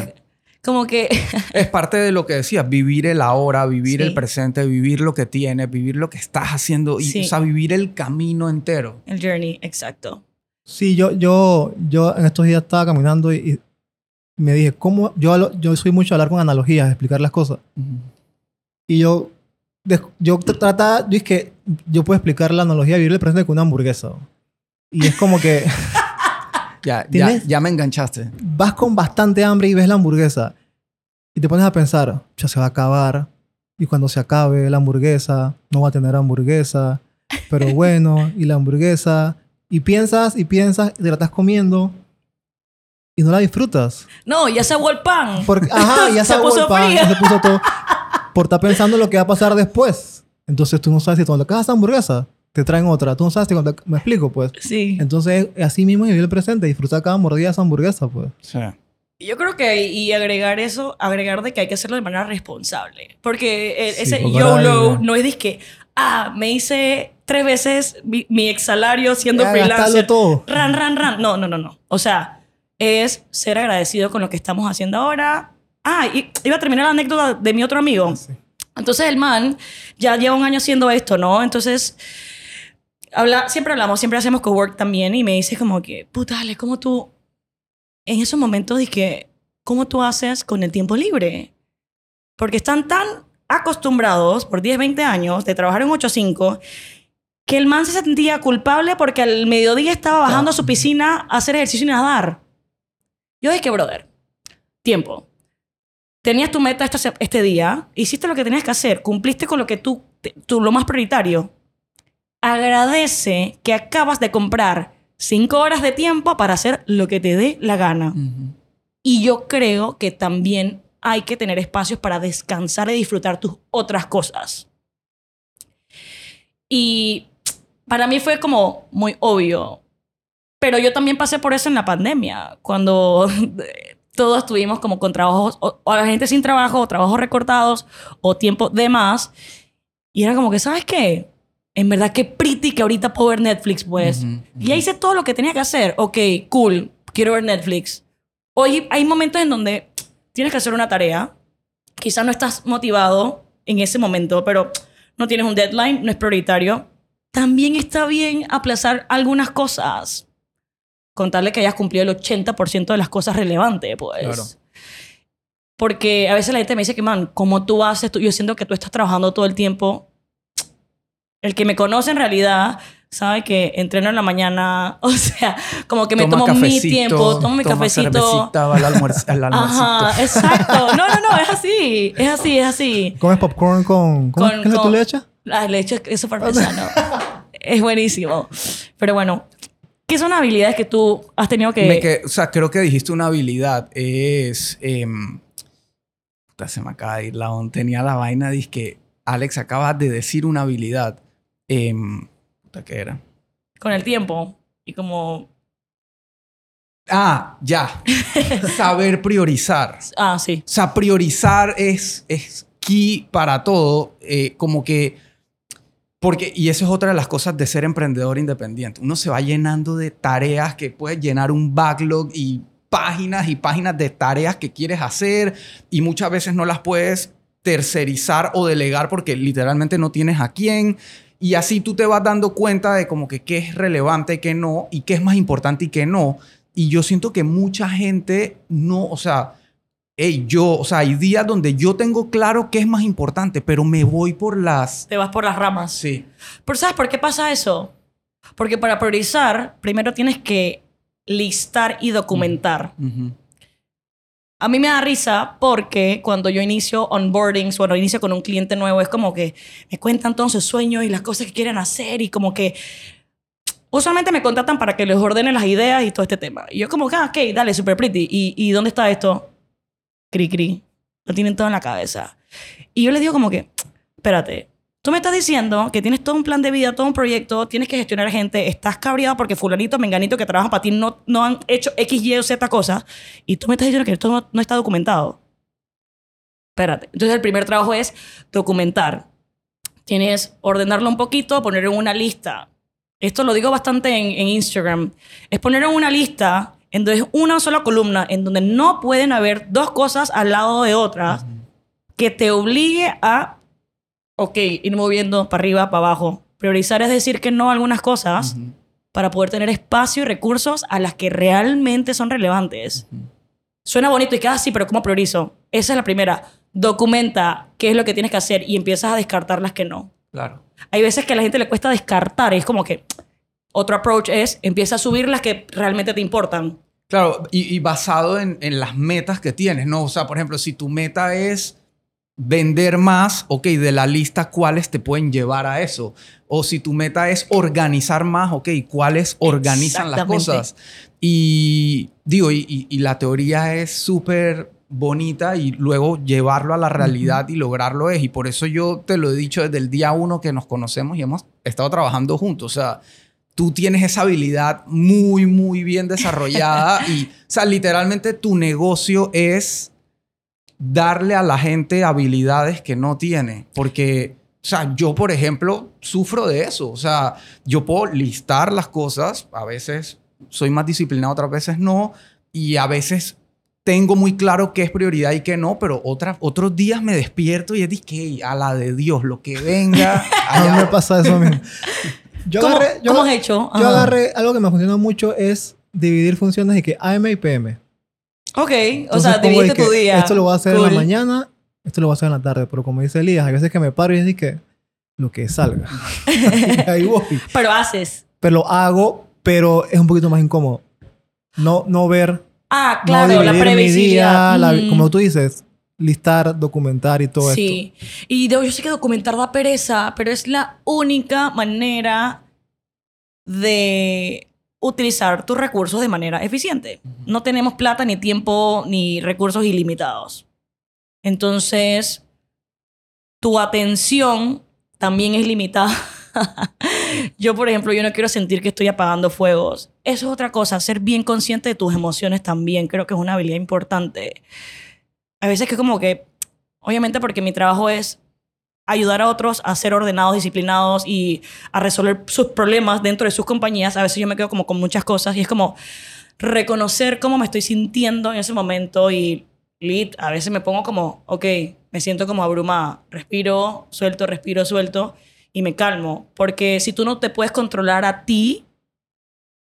Como que... Es parte de lo que decías, vivir el ahora, vivir Sí. el presente, vivir lo que tienes, vivir lo que estás haciendo, y, Sí. o sea, vivir el camino entero. el journey, exacto. Sí, yo, yo, yo en estos días estaba caminando y, y me dije, ¿cómo? Yo, yo soy mucho de hablar con analogías, explicar las cosas. Y yo, de- yo tr- trataba, yo es que yo puedo explicar la analogía de vivir el presente con una hamburguesa. Y es como que Ya, ya, ya me enganchaste. vas con bastante hambre y ves la hamburguesa y te pones a pensar, ya se va a acabar. Y cuando se acabe la hamburguesa, no va a tener hamburguesa. Pero bueno, y la hamburguesa. Y piensas y piensas y te la estás comiendo y no la disfrutas. No, ya se aguó el pan. Porque, ajá, ya Se se, puso el pan, fría. se puso todo. Por estar pensando en lo que va a pasar después. Entonces tú no sabes si cuando acabas esa hamburguesa te traen otra. Tú no sabes si cuando... Me explico, pues. Sí. Entonces, así mismo vivir el presente. Disfrutar cada mordida de esa hamburguesa, pues. Sí. Yo creo que, y agregar eso, agregar de que hay que hacerlo de manera responsable. Porque el- Sí, ese YOLO no es de que, ah, me hice tres veces mi, mi ex salario siendo Ya, freelancer. todo. Ran, ran, ran. No, no, no, no. O sea, es ser agradecido con lo que estamos haciendo ahora. Ah, y iba a terminar la anécdota de mi otro amigo. Sí. Entonces el man ya lleva un año haciendo esto, ¿no? Entonces, habla, siempre hablamos, siempre hacemos cowork también y me dice como que, puta, Ale, ¿cómo tú, en esos momentos dije, ¿cómo tú haces con el tiempo libre? Porque están tan acostumbrados por 10, 20 años de trabajar en 8-5 que el man se sentía culpable porque al mediodía estaba bajando a su piscina a hacer ejercicio y nadar. Yo dije, brother, tiempo. Tenías tu meta esta se- este día, hiciste lo que tenías que hacer, cumpliste con lo que tú, tú lo más prioritario. Agradece que acabas de comprar cinco horas de tiempo para hacer lo que te dé la gana. Ujú. Y yo creo que también hay que tener espacios para descansar y disfrutar tus otras cosas. Y para mí fue como muy obvio. Pero yo también pasé por eso en la pandemia, cuando todos estuvimos como con trabajos, o, o la gente sin trabajo, o trabajos recortados, o tiempo de más. Y era como que, ¿sabes qué? En verdad, qué pretty que ahorita puedo ver Netflix, pues. Ujú, Y ya hice todo lo que tenía que hacer. Ok, cool, quiero ver Netflix. Hoy hay momentos en donde tienes que hacer una tarea. Quizás no estás motivado en ese momento, pero no tienes un deadline, no es prioritario. También está bien aplazar algunas cosas. Contarle que hayas cumplido el 80% de las cosas relevantes, pues. Claro. Porque a veces la gente me dice que, man, como tú haces, tú, yo siento que tú estás trabajando todo el tiempo. El que me conoce en realidad sabe que entreno en la mañana, o sea, como que me Toma tomo mi tiempo, tomo mi toma cafecito. al, almuerzo, al almuercito. Ajá, exacto. No, no, no, es así, es así, es así. ¿Comes popcorn con... ¿cómo Con- ¿Qué es lo que tú con- le echas? Ah, le echo es súper pesado. Es buenísimo. Pero bueno, ¿qué son habilidades que tú has tenido que... Me que- o sea, creo que dijiste una habilidad. Es... em, puta, se me acaba de ir la onda. Tenía la vaina, dice que Alex acaba de decir una habilidad. Em, ¿qué era? Con el tiempo. Y como... Ah, ya. Saber priorizar. Ah, sí. O sea, priorizar es, es key para todo. eh, como que. Porque, y eso es otra de las cosas de ser emprendedor independiente. Uno se va llenando de tareas que puedes llenar un backlog y páginas y páginas de tareas que quieres hacer y muchas veces no las puedes tercerizar o delegar porque literalmente no tienes a quién. Y así tú te vas dando cuenta de como que qué es relevante, qué no, y qué es más importante y qué no. Y yo siento que mucha gente no, o sea, hey, yo, o sea, hay días donde yo tengo claro qué es más importante, pero me voy por las... Te vas por las ramas. Sí. Pero ¿sabes por qué pasa eso? Porque para priorizar, primero tienes que listar y documentar. Ujú. A mí me da risa porque cuando yo inicio onboardings, cuando inicio con un cliente nuevo, es como que me cuentan todos sus sueños y las cosas que quieren hacer y como que usualmente me contratan para que les ordene las ideas y todo este tema. Y yo como ah, ok, dale, super pretty. ¿Y, ¿Y dónde está esto? Cri, cri. Lo tienen todo en la cabeza. Y yo les digo como que, espérate, tú me estás diciendo que tienes todo un plan de vida, todo un proyecto, tienes que gestionar gente, estás cabreado porque fulanito, menganito que trabaja para ti no, no han hecho X, Y o Z cosas y tú me estás diciendo que esto no, no está documentado. Espérate. Entonces el primer trabajo es documentar. Tienes ordenarlo un poquito, poner en una lista. Esto lo digo bastante en, en Instagram. Es poner en una lista en donde es una sola columna, en donde no pueden haber dos cosas al lado de otras que te obligue a, ok, ir moviendo para arriba, para abajo. Priorizar es decir que no a algunas cosas Ujú. para poder tener espacio y recursos a las que realmente son relevantes. Suena bonito y queda así, pero ¿cómo priorizo? Esa es la primera. Documenta qué es lo que tienes que hacer y empiezas a descartar las que no. Claro. Hay veces que a la gente le cuesta descartar y es como que otro approach es empieza a subir las que realmente te importan. Claro, y, y basado en, en las metas que tienes, ¿no? O sea, por ejemplo, si tu meta es vender más, ok, de la lista, ¿cuáles te pueden llevar a eso? O si tu meta es organizar más, ok, ¿cuáles organizan las cosas? Y digo, y, y- y la teoría es súper bonita y luego llevarlo a la realidad y lograrlo es. Y por eso yo te lo he dicho desde el día uno que nos conocemos y hemos estado trabajando juntos. O sea, tú tienes esa habilidad muy, muy bien desarrollada y, o sea, literalmente tu negocio es darle a la gente habilidades que no tiene. Porque, o sea, yo, por ejemplo, sufro de eso. O sea, yo puedo listar las cosas, a veces soy más disciplinado, otras veces no, y a veces tengo muy claro qué es prioridad y qué no, pero otra, otros días me despierto y es de que a la de Dios, lo que venga. A mí me voy". pasa eso mismo. Yo ¿Cómo, agarré, yo, cómo has hecho? yo Ajá. agarré algo que me funciona mucho es dividir funciones de que AM y PM. Ok, o Entonces sea, pongo de dividiste que tu día. Esto lo voy a hacer en la mañana, esto lo voy a hacer en la tarde. Pero como dice Elías, hay veces que me paro y es que lo que salga. Y ahí voy. Pero haces. Pero lo hago, pero es un poquito más incómodo. No, no ver, Ah, no claro, la dividir mi previsibilidad. día, la- Mm. como tú dices, listar, documentar y todo Sí. Y de- yo sé que documentar da pereza, pero es la única manera de utilizar tus recursos de manera eficiente. No tenemos plata, ni tiempo, ni recursos ilimitados. Entonces, tu atención también es limitada. yo, por ejemplo, yo no quiero sentir que estoy apagando fuegos. Eso es otra cosa, ser bien consciente de tus emociones también. Creo que es una habilidad importante. A veces que como que, obviamente porque mi trabajo es ayudar a otros a ser ordenados, disciplinados y a resolver sus problemas dentro de sus compañías, a veces yo me quedo como con muchas cosas y es como reconocer cómo me estoy sintiendo en ese momento y lit, a veces me pongo como, ok, me siento como abrumada, respiro, suelto, respiro, suelto y me calmo, porque si tú no te puedes controlar a ti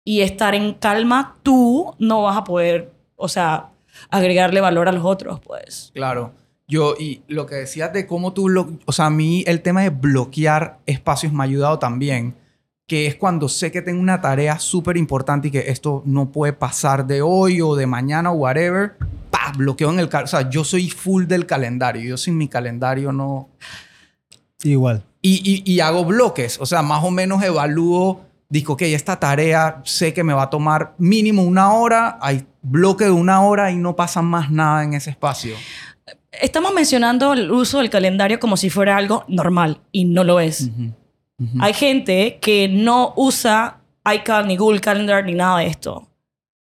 y estar en calma, tú no vas a poder, o sea, agregarle valor a los otros, pues. Claro. Yo, y lo que decías de cómo tú, blo- o sea, a mí el tema de bloquear espacios me ha ayudado también, que es cuando sé que tengo una tarea súper importante y que esto no puede pasar de hoy o de mañana o whatever, pa, bloqueo en el calendario. O sea, yo soy full del calendario. Yo sin mi calendario no... Igual. Y, y, y hago bloques, o sea, más o menos evalúo, digo, ok, esta tarea sé que me va a tomar mínimo una hora, hay bloque de una hora y no pasa más nada en ese espacio. Estamos mencionando el uso del calendario como si fuera algo normal y no lo es. Hay gente que no usa iCal, ni Google Calendar, ni nada de esto.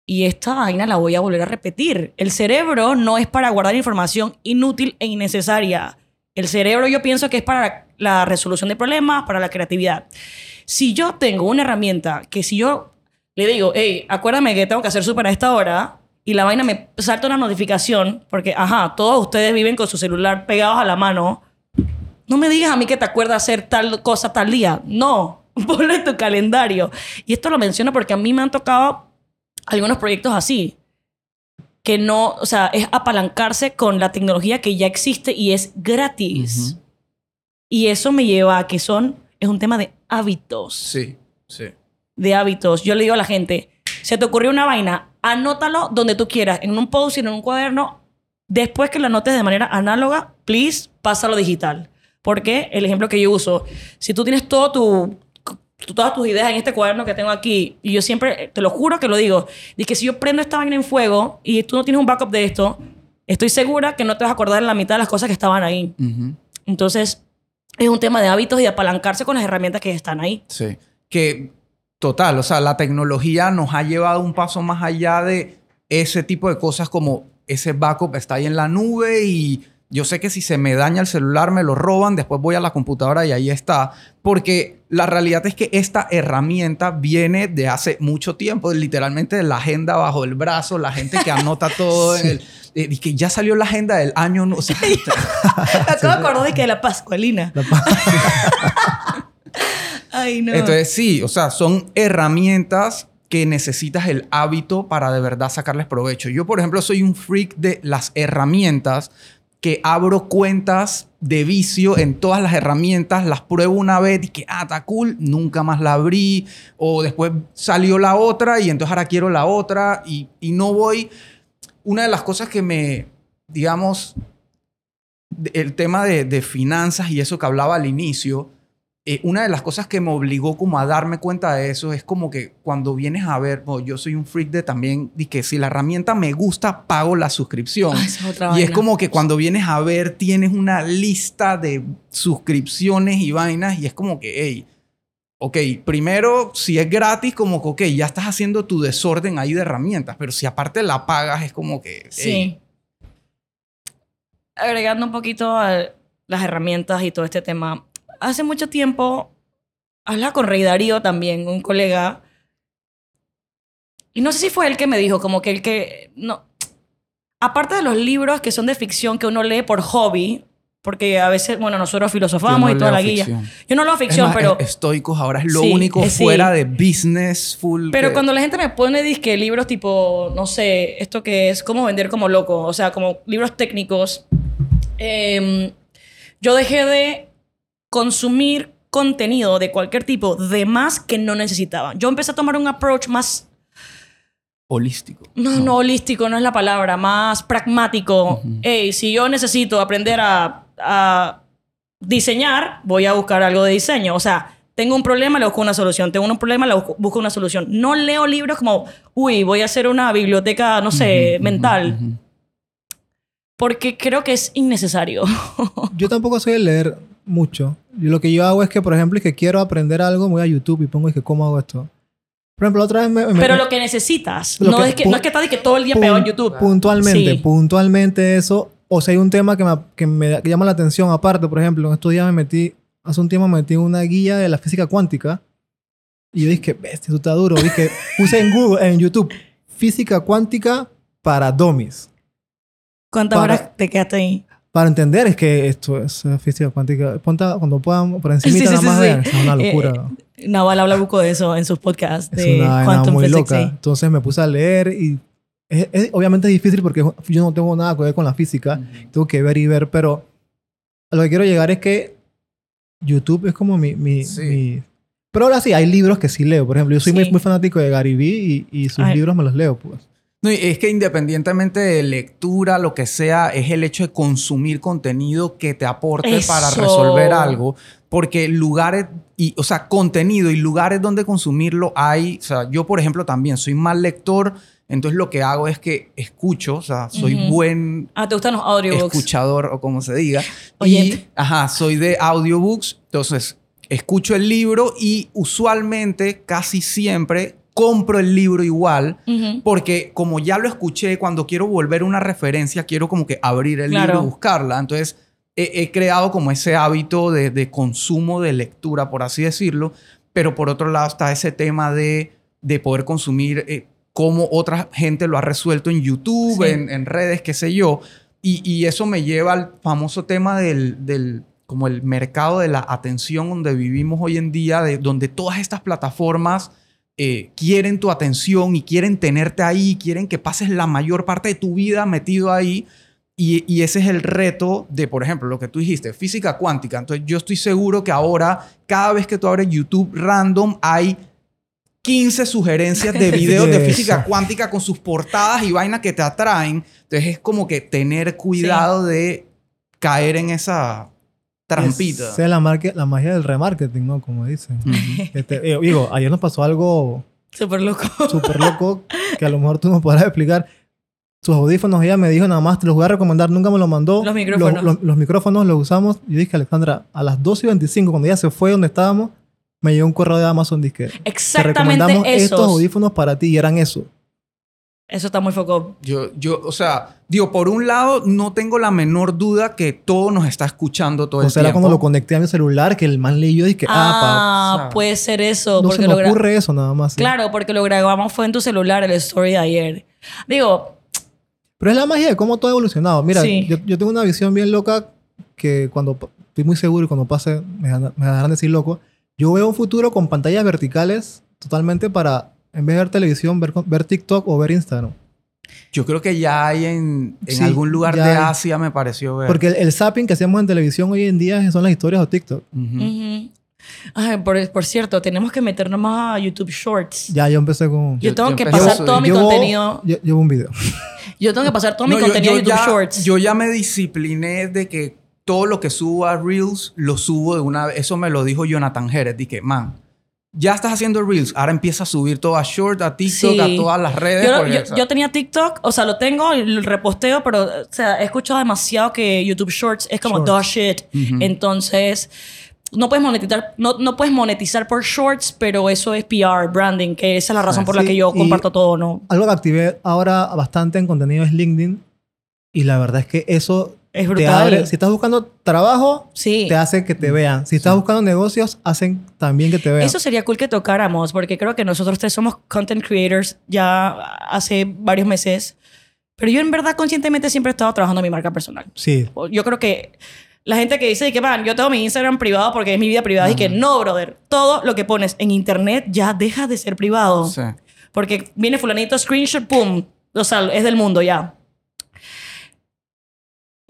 Y esta vaina la voy a volver a repetir. El cerebro no es para guardar información inútil e innecesaria. El cerebro yo pienso que es para la resolución de problemas, para la creatividad. Si yo tengo una herramienta que si yo le digo, hey, acuérdame que tengo que hacer súper a esta hora, y la vaina me salta una notificación, porque, ajá, todos ustedes viven con su celular pegados a la mano, no me digas a mí que te acuerdas hacer tal cosa tal día. No, ponlo en tu calendario. Y esto lo menciono porque a mí me han tocado algunos proyectos así. Que no, o sea, es apalancarse con la tecnología que ya existe y es gratis. Y eso me lleva a que son, es un tema de hábitos. Sí, sí. De hábitos. Yo le digo a la gente, se te ocurrió una vaina, anótalo donde tú quieras, en un post, en un cuaderno. Después que lo anotes de manera análoga, please, pásalo digital. Porque el ejemplo que yo uso, si tú tienes todo tu, todas tus ideas en este cuaderno que tengo aquí, y yo siempre, te lo juro que lo digo, y que si yo prendo esta vaina en fuego y tú no tienes un backup de esto, estoy segura que no te vas a acordar de la mitad de las cosas que estaban ahí. Entonces, es un tema de hábitos y de apalancarse con las herramientas que están ahí. Sí. Que, total, o sea, la tecnología nos ha llevado un paso más allá de ese tipo de cosas como ese backup está ahí en la nube y yo sé que si se me daña el celular, me lo roban, después voy a la computadora y ahí está. Porque la realidad es que esta herramienta viene de hace mucho tiempo, literalmente de la agenda bajo el brazo, la gente que anota todo en el... eh, y que ya salió la agenda del año... no- O sea, Me acabo de acordar de que la Pascualina. Ay, no. Entonces sí, o sea, son herramientas que necesitas el hábito para de verdad sacarles provecho. Yo, por ejemplo, soy un freak de las herramientas que abro cuentas de vicio en todas las herramientas, las pruebo una vez y que, ah, está cool, nunca más la abrí, o después salió la otra y entonces ahora quiero la otra y, no voy. Una de las cosas que me, digamos, el tema de finanzas y eso que hablaba al inicio, eh, una de las cosas que me obligó como a darme cuenta de eso es como que cuando vienes a ver, bueno, yo soy un freak de también, de que si la herramienta me gusta, pago la suscripción. Ay, esa es otra y es como que cuando vienes a ver, tienes una lista de suscripciones y vainas y es como que, hey, ok, primero, si es gratis, como que, ok, ya estás haciendo tu desorden ahí de herramientas, pero si aparte la pagas, es como que, hey, Sí. Agregando un poquito a las herramientas y todo este tema. Hace mucho tiempo hablaba con Rey Darío también, un colega. Y no sé si fue él que me dijo, como que el que. No. Aparte de los libros que son de ficción que uno lee por hobby, porque a veces, bueno, nosotros filosofamos no y toda la guía. ficción. Yo no leo Es ficción, más, pero. es- estoicos ahora es lo Sí, único eh, sí. fuera de business full. Pero que- cuando la gente me pone disque libros tipo, no sé, esto que es cómo vender como loco, o sea, como libros técnicos, em, yo dejé de consumir contenido de cualquier tipo de más que no necesitaba. Yo empecé a tomar un approach más, holístico. no, no, holístico, no es la palabra, más pragmático. Hey, si yo necesito aprender a, a diseñar, voy a buscar algo de diseño. O sea, tengo un problema, le busco una solución. Tengo un problema, le busco, busco una solución. No leo libros como, uy, voy a hacer una biblioteca, no sé, mental. Porque creo que es innecesario. Yo tampoco soy de leer mucho. Y lo que yo hago es que, por ejemplo, es que quiero aprender algo, voy a YouTube y pongo y que cómo hago esto. Por ejemplo, la otra vez me... me- Pero lo que necesitas, Lo no, que- es que, no es que estás de que todo el día pegado en YouTube. Puntualmente, Sí. puntualmente eso. O sea, hay un tema que me, que me que llama la atención aparte. Por ejemplo, en estos días me metí, hace un tiempo me metí una guía de la física cuántica. Y yo dije, bestia, eso está duro. Dije, puse en Google, en YouTube, física cuántica para dummies. ¿Cuántas Para- horas te quedaste ahí? Para entender es que esto es eh, física cuántica. Ponte, cuando puedan, por encima Sí, sí, nada más sí. Es una locura. Eh, Naval habla mucho de eso en sus podcasts es de una vaina Quantum muy Physics. loca. sí. Entonces me puse a leer y es- es- obviamente es difícil porque yo no tengo nada que ver con la física. Tengo que ver y ver, pero a lo que quiero llegar es que YouTube es como mi... mi, mi- Pero ahora sí, hay libros que sí leo. Por ejemplo, yo soy muy, muy fanático de Gary Vee y, y sus Ay. libros me los leo, pues. No, es que independientemente de lectura, lo que sea, es el hecho de consumir contenido que te aporte para Eso. resolver algo. Porque lugares, y, o sea, contenido y lugares donde consumirlo hay. O sea, yo, por ejemplo, también soy mal lector. Entonces, lo que hago es que escucho. O sea, soy buen Ah, ¿te gustan los audiobooks? escuchador o como se diga. Oyente. Y, ajá, soy de audiobooks. Entonces, escucho el libro y usualmente, casi siempre, compro el libro igual. Porque como ya lo escuché, cuando quiero volver una referencia, quiero como que abrir el Claro. libro y buscarla. Entonces, he, he creado como ese hábito de, de consumo de lectura, por así decirlo. Pero por otro lado está ese tema de, de poder consumir eh, cómo otra gente lo ha resuelto en YouTube, Sí. en, en redes, qué sé yo. Y, y eso me lleva al famoso tema del, del como el mercado de la atención donde vivimos hoy en día, de, donde todas estas plataformas eh, quieren tu atención y quieren tenerte ahí, quieren que pases la mayor parte de tu vida metido ahí. Y, y ese es el reto de, por ejemplo, lo que tú dijiste, física cuántica. Entonces yo estoy seguro que ahora, cada vez que tú abres YouTube random, hay 15 sugerencias de videos de física cuántica con sus portadas y vainas que te atraen. Entonces es como que tener cuidado de caer en esa trampita. Esa es la, marque- la magia del remarketing, ¿no? Como dicen. Ujú. Este, eh, digo, ayer nos pasó algo Súper loco. súper loco que a lo mejor tú nos podrás explicar. Sus audífonos, ella me dijo nada más, te los voy a recomendar, nunca me los mandó. Los micrófonos. Los, los micrófonos los usamos. Yo dije, Alexandra, a las 12 y 25, cuando ella se fue donde estábamos, me llegó un correo de Amazon Disque. Te Exactamente recomendamos estos esos. audífonos para ti y eran eso. Eso está muy foco. Yo, yo, o sea, digo, por un lado, no tengo la menor duda que todo nos está escuchando todo O el sea, era tiempo. cuando lo conecté a mi celular que el man leyó y que, ah, Ah, pa- puede ser eso. no porque se me lo ocurre eso nada más. sí. Claro, porque lo grabamos fue en tu celular, el story de ayer. Digo, Pero es la magia de cómo todo ha evolucionado. Mira, Sí. yo, yo tengo una visión bien loca que cuando estoy muy seguro y cuando pase me, me dejarán decir loco. Yo veo un futuro con pantallas verticales totalmente para, en vez de ver televisión, ver, TikTok o ver Instagram. Yo creo que ya hay en, en Sí, algún lugar de hay. Asia, me pareció ver. Porque el, el zapping que hacemos en televisión hoy en día son las historias de TikTok. Ay, por, por cierto, tenemos que meternos más a YouTube Shorts. Ya yo empecé con... Yo Yo- tengo yo que pasar todo mi Llevo- contenido. Llevo un video. Yo tengo que pasar todo No, mi yo- contenido yo a YouTube ya- Shorts. Yo ya me discipliné de que todo lo que subo a Reels lo subo de una vez. Eso me lo dijo Jonathan Jerez. Dije, man, ya estás haciendo Reels. Ahora empieza a subir todo a Short, a TikTok, Sí. a todas las redes. Yo, porque, yo- o sea, yo tenía TikTok, o sea, lo tengo, lo reposteo, pero, o sea, he escuchado demasiado que YouTube Shorts es como Shorts. dog shit. Entonces, no puedes monetizar, no, no puedes monetizar por Shorts, pero eso es PR, branding, que esa es la razón por la que yo y- comparto todo, ¿no? Algo que activé ahora bastante en contenido es LinkedIn. Y la verdad es que eso Es te brutal. abre... Si estás buscando trabajo, Sí. te hace que te vean. Si estás buscando negocios, hacen también que te vean. Eso sería cool que tocáramos, porque creo que nosotros tres somos content creators ya hace varios meses. Pero yo en verdad conscientemente siempre he estado trabajando en mi marca personal. Sí. Yo creo que la gente que dice que, man, yo tengo mi Instagram privado porque es mi vida privada y que no, brother. Todo lo que pones en internet ya deja de ser privado. sí. Porque viene fulanito, screenshot, pum. O sea, es del mundo ya.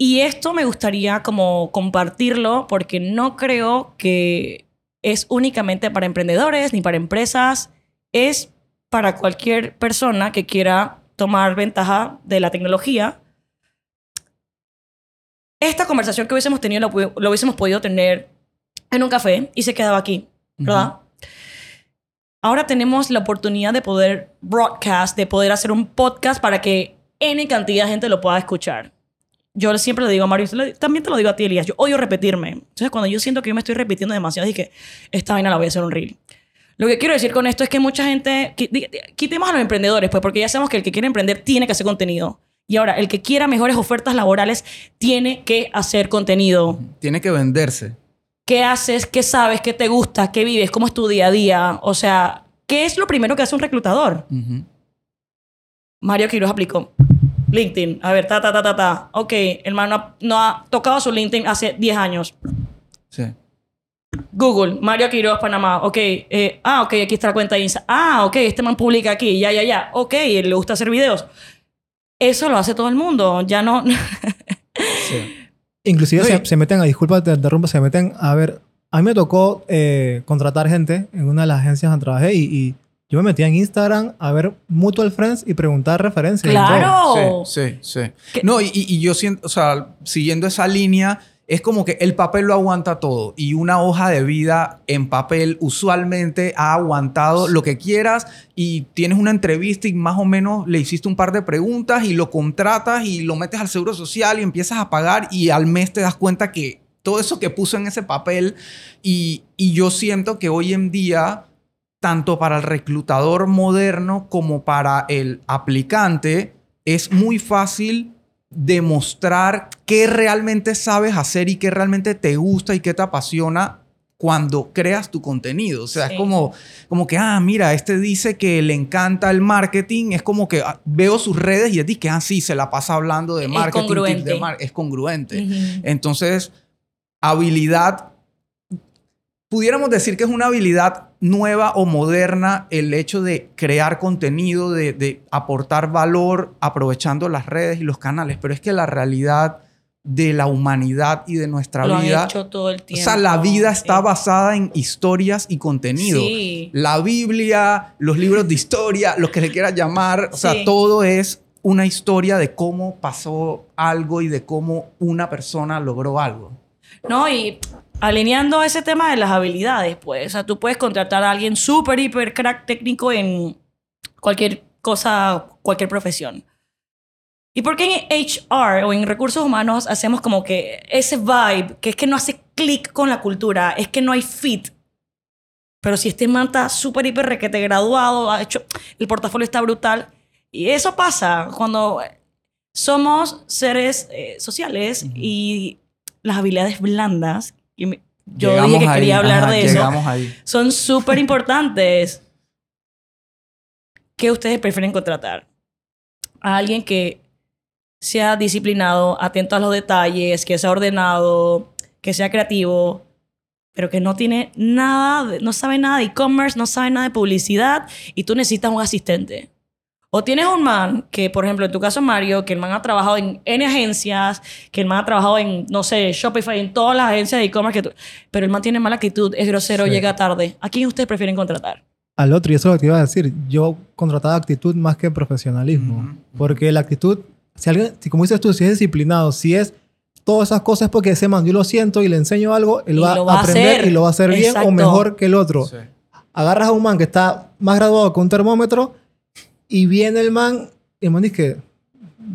Y esto me gustaría como compartirlo porque no creo que es únicamente para emprendedores ni para empresas. Es para cualquier persona que quiera tomar ventaja de la tecnología. Esta conversación que hubiésemos tenido lo, hubiésemos podido tener en un café y se quedaba aquí, ¿verdad? Ahora tenemos la oportunidad de poder broadcast, de poder hacer un podcast para que N cantidad de gente lo pueda escuchar. Yo siempre le digo a Mario, también te lo digo a ti, Elías, yo odio repetirme. Entonces, cuando yo siento que yo me estoy repitiendo demasiado, dije, esta vaina la voy a hacer un reel. Lo que quiero decir con esto es que mucha gente, quitemos a los emprendedores, pues, porque ya sabemos que el que quiere emprender tiene que hacer contenido. Y ahora, el que quiera mejores ofertas laborales tiene que hacer contenido. Tiene que venderse. ¿Qué haces? ¿Qué sabes? ¿Qué te gusta? ¿Qué vives? ¿Cómo es tu día a día? O sea, ¿qué es lo primero que hace un reclutador? Ujú. Mario Quiroz aplicó. LinkedIn. A ver, ta, ta, ta, ta, ta. Ok, el man no ha, no ha tocado su LinkedIn hace 10 años. Sí. Google, Mario Quiroz, Panamá. Ok, eh, ah, ok, aquí está la cuenta de Insta. Ah, ok, este man publica aquí. Ya, ya, ya. Ok, le gusta hacer videos. Eso lo hace todo el mundo. Ya no... sí. Inclusive se, meten, a, disculpa, te interrumpo, se meten a ver. A mí me tocó eh, contratar gente en una de las agencias donde trabajé y, y Yo me metía en Instagram a ver Mutual Friends y preguntar referencias. Claro. Sí, sí, sí. ¿Qué? No, y, y- y yo siento, o sea, siguiendo esa línea, es como que el papel lo aguanta todo y una hoja de vida en papel usualmente ha aguantado lo que quieras y tienes una entrevista y más o menos le hiciste un par de preguntas y lo contratas y lo metes al seguro social y empiezas a pagar y al mes te das cuenta que todo eso que puso en ese papel y, y yo siento que hoy en día tanto para el reclutador moderno como para el aplicante, es muy fácil demostrar qué realmente sabes hacer y qué realmente te gusta y qué te apasiona cuando creas tu contenido. O sea, Sí. es como, como que, ah, mira, este dice que le encanta el marketing. Es como que ah, veo sus redes y es que, ah, sí, se la pasa hablando de Es marketing. tips congruente. de mar- es congruente. Entonces, habilidad, pudiéramos decir que es una habilidad nueva o moderna el hecho de crear contenido, de, de aportar valor aprovechando las redes y los canales, pero es que la realidad de la humanidad y de nuestra Lo han vida, hecho todo el o tiempo. sea, la vida está Sí. basada en historias y contenido. Sí. La Biblia, los libros de historia, lo que le quieras llamar, o sea, Sí. todo es una historia de cómo pasó algo y de cómo una persona logró algo. No, y alineando ese tema de las habilidades, pues, o sea, tú puedes contratar a alguien súper, hiper crack técnico en cualquier cosa, cualquier profesión. ¿Y por qué en HR o en recursos humanos hacemos como que ese vibe, que es que no hace clic con la cultura, es que no hay fit? Pero si este man está súper, hiper requete graduado, ha hecho, el portafolio está brutal. Y eso pasa cuando somos seres eh, sociales y las habilidades blandas, y me- yo Llegamos dije que ahí, quería hablar ajá, de eso, ahí. son súper importantes. ¿Qué ustedes prefieren contratar? A alguien que sea disciplinado, atento a los detalles, que sea ordenado, que sea creativo, pero que no tiene nada, no sabe nada de e-commerce, no sabe nada de publicidad y tú necesitas un asistente. O tienes un man que, por ejemplo, en tu caso, Mario, que el man ha trabajado en N agencias, que el man ha trabajado en, no sé, Shopify, en todas las agencias de e-commerce, que tú- pero el man tiene mala actitud, es grosero, Sí. llega tarde. ¿A quién ustedes prefieren contratar? Al otro, y eso es lo que te iba a decir, yo contrataba actitud más que profesionalismo. Porque la actitud, si alguien, si como dices tú, si es disciplinado, si es todas esas cosas, es porque ese man, yo lo siento y le enseño algo, él va, va a aprender hacer. y lo va a hacer bien Exacto. o mejor que el otro. Sí. Agarras a un man que está más graduado que un termómetro y viene el man y el man dice que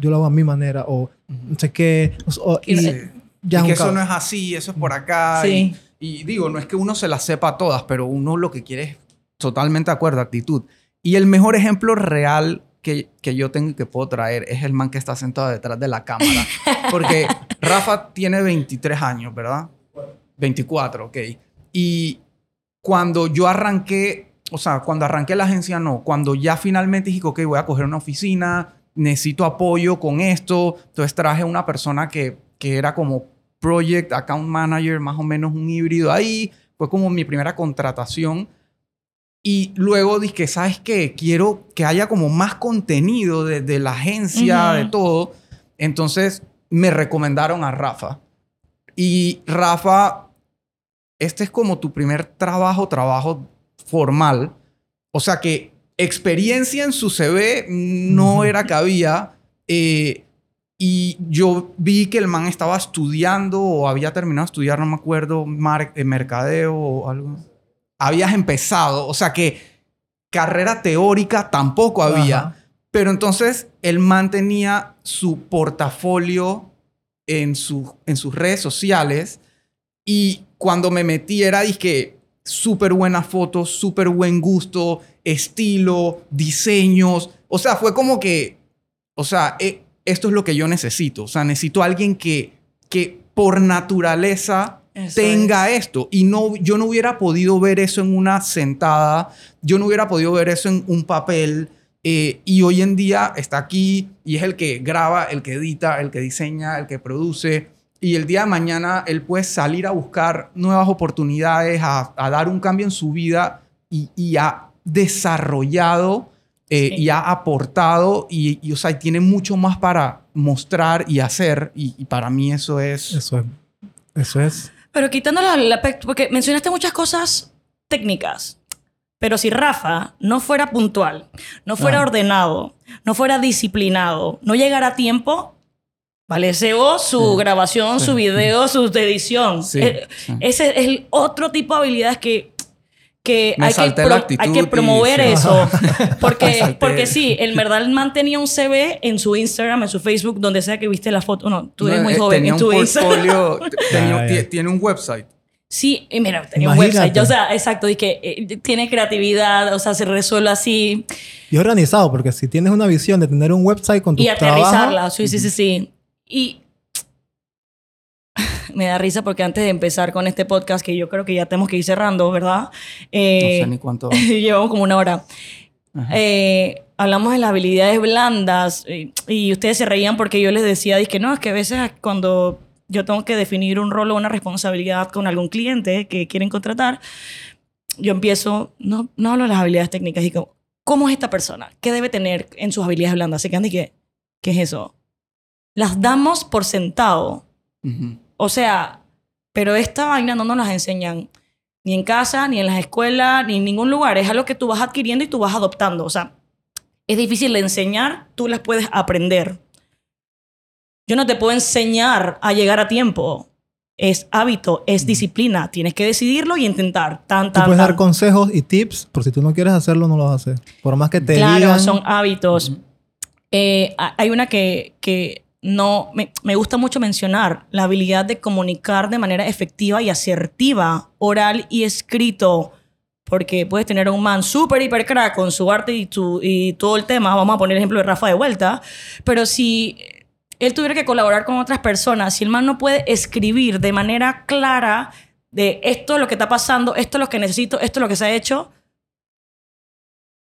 yo lo hago a mi manera o no sé qué. o- o- y Sí. ya Y que eso no es así, eso es por acá. Sí. Y, y digo, no es que uno se las sepa todas, pero uno lo que quiere es totalmente de acuerdo, actitud. Y el mejor ejemplo real que, que yo tengo y que puedo traer es el man que está sentado detrás de la cámara. Porque Rafa tiene 23 años, ¿verdad? 24, ok. Y cuando yo arranqué, o sea, cuando arranqué la agencia, no. Cuando ya finalmente dije, ok, voy a coger una oficina, necesito apoyo con esto. Entonces traje una persona que, que era como project account manager, más o menos un híbrido ahí. Fue como mi primera contratación. Y luego dije, ¿sabes qué? Quiero que haya como más contenido de, de la agencia, Ujú. de todo. Entonces me recomendaron a Rafa. Y Rafa, este es como tu primer trabajo, trabajo formal. O sea que experiencia en su CV no era que había. eh, y yo vi que el man estaba estudiando o había terminado de estudiar, no me acuerdo, mar- eh, mercadeo o algo. Habías empezado. O sea que carrera teórica tampoco había. Ajá. Pero entonces el man tenía su portafolio en, su- en sus redes sociales y cuando me metí era, dije, súper buenas fotos, súper buen gusto, estilo, diseños. O sea, fue como que, o sea, eh, esto es lo que yo necesito. O sea, necesito a alguien que, que por naturaleza Eso tenga esto. Y no, yo no hubiera podido ver eso en una sentada, yo no hubiera podido ver eso en un papel. eh, y hoy en día está aquí y es el que graba, el que edita, el que diseña, el que produce. Y el día de mañana él puede salir a buscar nuevas oportunidades, a, a dar un cambio en su vida y, y ha desarrollado eh, Sí. y ha aportado y, y, o sea, tiene mucho más para mostrar y hacer. Y, y para mí eso es... Eso es. Eso es. Pero quitando la, la pe- porque mencionaste muchas cosas técnicas, Pero si Rafa no fuera puntual, no fuera Ah. ordenado, no fuera disciplinado, no llegara a tiempo, vale, SEO, su grabación, su video, su edición. Sí, Eh, sí. Ese es el otro tipo de habilidades que, que, hay, que actitud hay que y- promover sí. eso. Porque, porque sí, el verdad el man tenía un CV en su Instagram, en su Facebook, donde sea que viste la foto. No, tú eres No, muy eh, joven tenía en tu un portfolio, tenía- tiene un website. Sí, y mira, tenía un website. O sea, exacto. Y que eh, tiene creatividad, o sea, se resuelve así. Y organizado, porque si tienes una visión de tener un website con tu Y trabajo... aterrizarla. Sí, sí, sí, sí. Y me da risa porque antes de empezar con este podcast, que yo creo que ya tenemos que ir cerrando, ¿verdad? No Eh, sé ni cuánto. llevamos como una hora. Eh, hablamos de las habilidades blandas eh, y ustedes se reían porque yo les decía, que no, es que a veces cuando yo tengo que definir un rol o una responsabilidad con algún cliente que quieren contratar, yo empiezo, no, no hablo de las habilidades técnicas, digo, ¿cómo es esta persona? ¿Qué debe tener en sus habilidades blandas? Se quedan y que, ¿qué es eso? Las damos por sentado. Ujú. O sea, pero esta vaina no nos las enseñan ni en casa, ni en las escuelas, ni en ningún lugar. Es algo que tú vas adquiriendo y tú vas adoptando. O sea, es difícil de enseñar, tú las puedes aprender. Yo no te puedo enseñar a llegar a tiempo. Es hábito, es disciplina. Tienes que decidirlo y intentar. Tan, Tú tan, puedes dar tan. consejos y tips, por si tú no quieres hacerlo, no lo vas a hacer. Por más que te Claro, digan... son hábitos. Eh, ha- hay una que, que no me, me gusta mucho mencionar, la habilidad de comunicar de manera efectiva y asertiva, oral y escrito. Porque puedes tener a un man súper, hiper crack con su arte y, tu, y todo el tema. Vamos a poner el ejemplo de Rafa de vuelta. Pero si él tuviera que colaborar con otras personas, si el man no puede escribir de manera clara de esto es lo que está pasando, esto es lo que necesito, esto es lo que se ha hecho,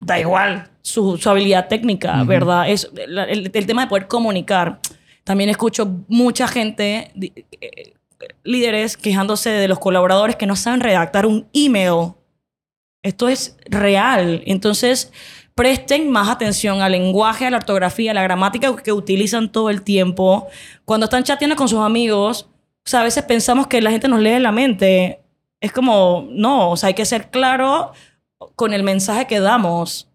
da igual su, su habilidad técnica. ¿verdad? Es el tema de poder comunicar. También escucho mucha gente, eh, líderes, quejándose de los colaboradores que no saben redactar un email. Esto es real. Entonces, presten más atención al lenguaje, a la ortografía, a la gramática que utilizan todo el tiempo. Cuando están chateando con sus amigos, o sea, a veces pensamos que la gente nos lee la mente. Es como, no, o sea, hay que ser claro con el mensaje que damos.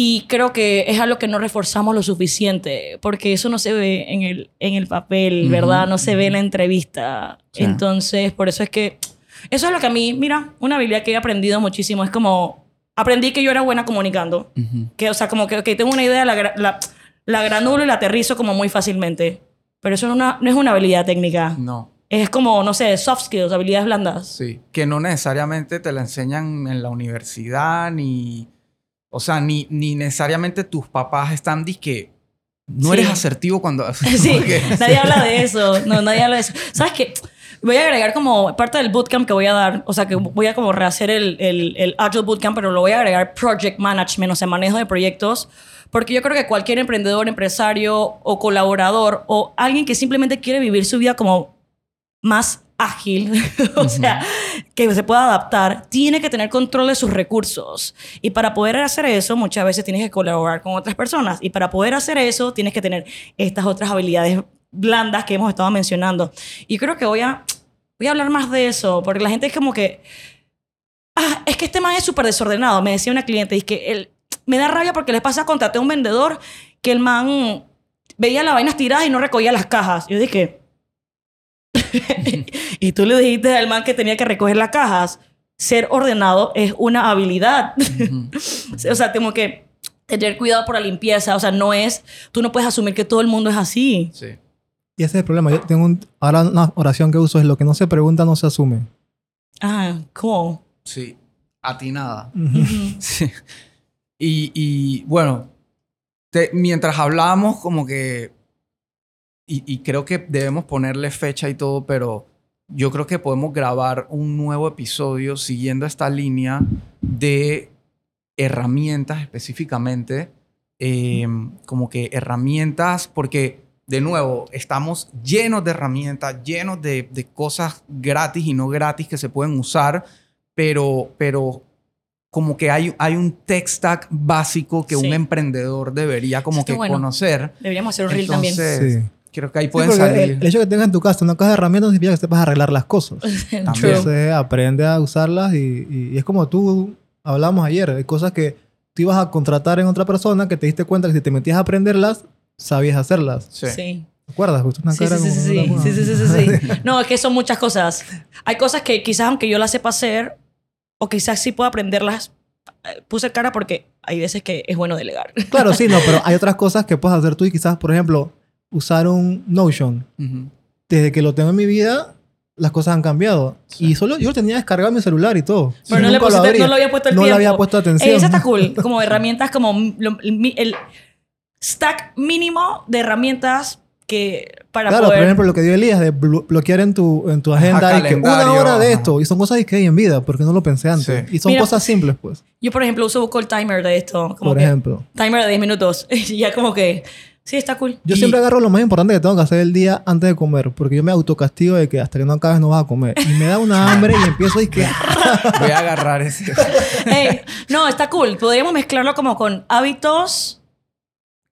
Y creo que es algo que no reforzamos lo suficiente, porque eso no se ve en el, en el papel, Ujú, ¿verdad? No se ve en la entrevista. Sí. Entonces, por eso es que... Eso es lo que a mí, mira, una habilidad que he aprendido muchísimo. Es como, aprendí que yo era buena comunicando. Ujú. Que, o sea, como que ok, tengo una idea, la, la, la granulo y la aterrizo como muy fácilmente. Pero eso no, una- no es una habilidad técnica. No. Es como, no sé, soft skills, habilidades blandas. Sí, que no necesariamente te la enseñan en la universidad, ni. O sea, ni, ni necesariamente tus papás están que no Sí. eres asertivo cuando. Sí, Porque- nadie habla de eso. No, nadie habla de eso. ¿Sabes qué? Voy a agregar como parte del bootcamp que voy a dar, o sea, que voy a como rehacer el, el, el Agile Bootcamp, pero lo voy a agregar Project Management, o sea, manejo de proyectos, porque yo creo que cualquier emprendedor, empresario o colaborador o alguien que simplemente quiere vivir su vida como más ágil, o sea, que se pueda adaptar, tiene que tener control de sus recursos. Y para poder hacer eso, muchas veces tienes que colaborar con otras personas. Y para poder hacer eso, tienes que tener estas otras habilidades blandas que hemos estado mencionando. Y creo que voy a, voy a hablar más de eso, porque la gente es como que, ah, es que este man es súper desordenado. Me decía una cliente, y que él, me da rabia porque les pasa, contraté a un vendedor que el man veía las vainas tiradas y no recogía las cajas. Yo dije, y tú le dijiste al man que tenía que recoger las cajas. Ser ordenado es una habilidad. O sea, tengo que tener cuidado por la limpieza. O sea, no es, tú no puedes asumir que todo el mundo es así. Sí. Y ese es el problema. Yo tengo un- ahora una oración que uso es lo que no se pregunta no se asume. Ah, ¿cómo? Sí. Atinada. Ujú. Ujú. Sí. Y, y, bueno, te- mientras hablábamos, como que. Y, y creo que debemos ponerle fecha y todo, pero yo creo que podemos grabar un nuevo episodio siguiendo esta línea de herramientas específicamente. eh, como que herramientas, porque de nuevo, estamos llenos de herramientas, llenos de, de cosas gratis y no gratis que se pueden usar, pero, pero como que hay, hay un tech stack básico que Sí. un emprendedor debería como Está que bueno. conocer. Deberíamos hacer un reel también. Entonces, Sí. Creo que ahí Sí, pueden porque salir. el, el hecho de que tengas en tu casa una caja de herramientas no significa que sepas arreglar las cosas. Entonces aprende a usarlas y, y- y es como tú hablamos ayer, hay cosas que tú ibas a contratar en otra persona que te diste cuenta que si te metías a aprenderlas, sabías hacerlas. Sí. Sí. ¿Te acuerdas? Justo una Sí, cara sí, sí, como- sí, sí, sí, sí, sí, sí, sí. No, es que son muchas cosas. Hay cosas que quizás aunque yo las sepa hacer, o quizás sí puedo aprenderlas, eh, puse cara porque hay veces que es bueno delegar. Claro, sí, no, pero hay otras cosas que puedes hacer tú y quizás, por ejemplo, usar un Notion. Ujú. Desde que lo tengo en mi vida, las cosas han cambiado. Y solo yo lo tenía descargado en mi celular y todo. Pero Y no le, lo pusiste- abría. no lo había puesto el No le tiempo. había puesto atención. Ey, eso está cool. Como herramientas como lo- el, el stack mínimo de herramientas que para Claro, poder... por ejemplo, lo que dio Elías de blo- bloquear en tu, en tu Ajá, agenda y que una hora de ajá. esto. Y son cosas que hay en vida, porque no lo pensé antes. Sí. Y son Mira, cosas simples, pues. Yo, por ejemplo, uso Google Timer de esto. Como Por que- ejemplo. Timer de 10 minutos. Y ya como que... Sí, está cool. Yo Y- siempre agarro lo más importante que tengo que hacer el día antes de comer, porque yo me autocastigo de que hasta que no acabes no vas a comer. Y me da una hambre y empiezo y que... Voy a agarrar ese. No, está cool. Podríamos mezclarlo como con hábitos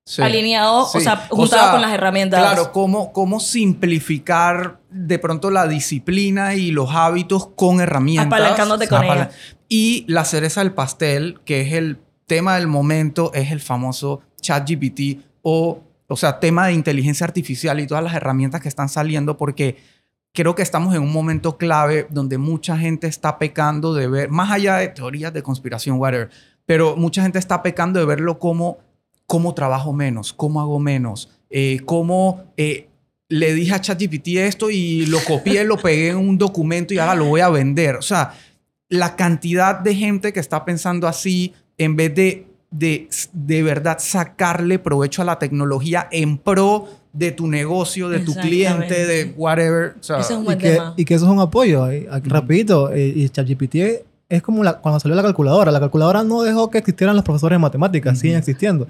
Sí. alineados, o sea, juntado con las herramientas. Claro, cómo, cómo simplificar de pronto la disciplina y los hábitos con herramientas. Apalancándote con ella. Y la cereza del pastel, que es el tema del momento, es el famoso ChatGPT o, o sea, tema de inteligencia artificial y todas las herramientas que están saliendo porque creo que estamos en un momento clave donde mucha gente está pecando de ver, más allá de teorías de conspiración, whatever, pero mucha gente está pecando de verlo como cómo trabajo menos, cómo hago menos, eh, cómo eh, le dije a ChatGPT esto y lo copié, lo pegué en un documento y ahora lo voy a vender. O sea, la cantidad de gente que está pensando así en vez de de, de verdad sacarle provecho a la tecnología en pro de tu negocio, de tu cliente, de whatever. O sea, Ese es un y, buen que, tema. y que eso es un apoyo. ahí, aquí, Rapidito. eh, y ChatGPT es como la- cuando salió la calculadora. La calculadora no dejó que existieran los profesores de matemáticas. Siguen existiendo.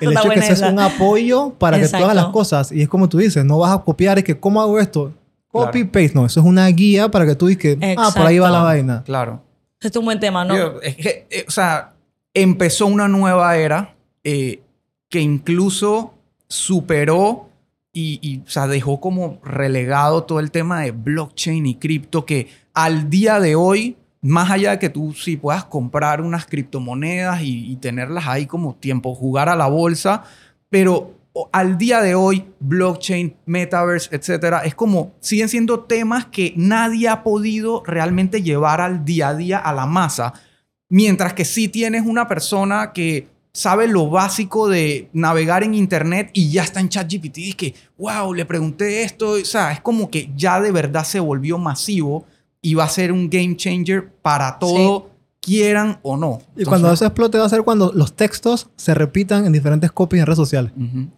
El hecho de que eso es un apoyo para que tú hagas las Exacto. cosas. Y es como tú dices, no vas a copiar, es que, ¿cómo hago esto? Copy, Claro. paste. No, eso es una guía para que tú digas que, ah, por ahí va la Exacto. vaina. claro. Este es un buen tema, ¿no? Digo, es que, eh, o sea, empezó una nueva era eh, que incluso superó y, y, o sea, dejó como relegado todo el tema de blockchain y cripto que al día de hoy, más allá de que tú sí puedas comprar unas criptomonedas y, y tenerlas ahí como tiempo, jugar a la bolsa, pero al día de hoy, blockchain, metaverse, etcétera, es como siguen siendo temas que nadie ha podido realmente llevar al día a día a la masa. Mientras que sí tienes una persona que sabe lo básico de navegar en internet y ya está en ChatGPT y que, wow, le pregunté esto. O sea, es como que ya de verdad se volvió masivo y va a ser un game changer para todo, quieran o no. Y cuando eso explote va a ser cuando los textos se repitan en diferentes copies en redes sociales. Ujú,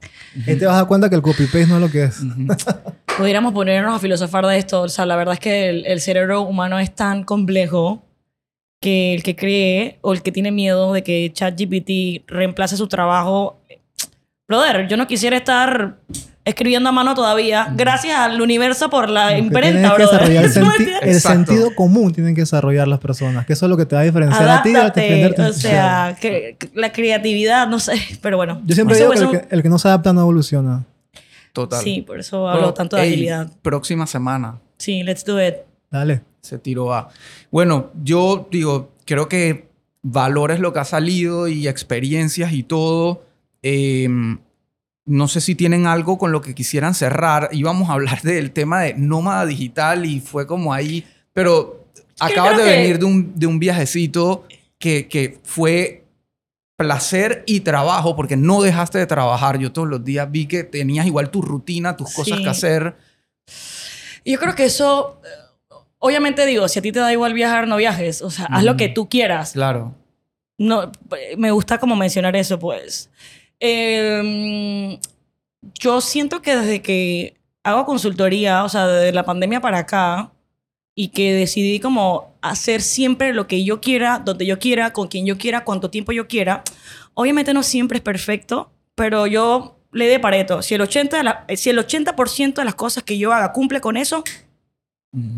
Ahí te vas a dar cuenta que el copy-paste no es lo que es. ujú. Pudiéramos ponernos a filosofar de esto. O sea, la verdad es que el, el cerebro humano es tan complejo que el que cree o el que tiene miedo de que ChatGPT reemplace su trabajo. Brother, yo no quisiera estar escribiendo a mano todavía. Gracias al universo por la Lo que imprenta, que brother. desarrollar el, el sentido común tienen que desarrollar las personas, que eso es lo que te va a diferenciar a ti de Adáptate, defenderte. o sea, que, que la creatividad, no sé, pero bueno. Yo siempre digo que el, que el que no se adapta no evoluciona. Total. Sí, por eso hablo tanto de ey, agilidad. Próxima semana. Sí, let's do it. Dale. Se tiró a. Bueno, yo digo, creo que valores lo que ha salido y experiencias y todo. Eh, no sé si tienen algo con lo que quisieran cerrar. Íbamos a hablar del tema de nómada digital y fue como ahí. Pero acabas de que- venir de un, de un viajecito que, que fue placer y trabajo, porque no dejaste de trabajar. Yo todos los días vi que tenías igual tu rutina, tus cosas Sí. que hacer. Yo creo que eso, obviamente digo, si a ti te da igual viajar, no viajes. O sea, haz lo que tú quieras. Claro. No, me gusta como mencionar eso, pues. Eh, yo siento que desde que hago consultoría, o sea, desde la pandemia para acá, y que decidí como hacer siempre lo que yo quiera, donde yo quiera, con quien yo quiera, cuánto tiempo yo quiera. Obviamente no siempre es perfecto, pero yo le de pareto. Si el 80%, de la- si el 80 de las cosas que yo haga cumple con eso,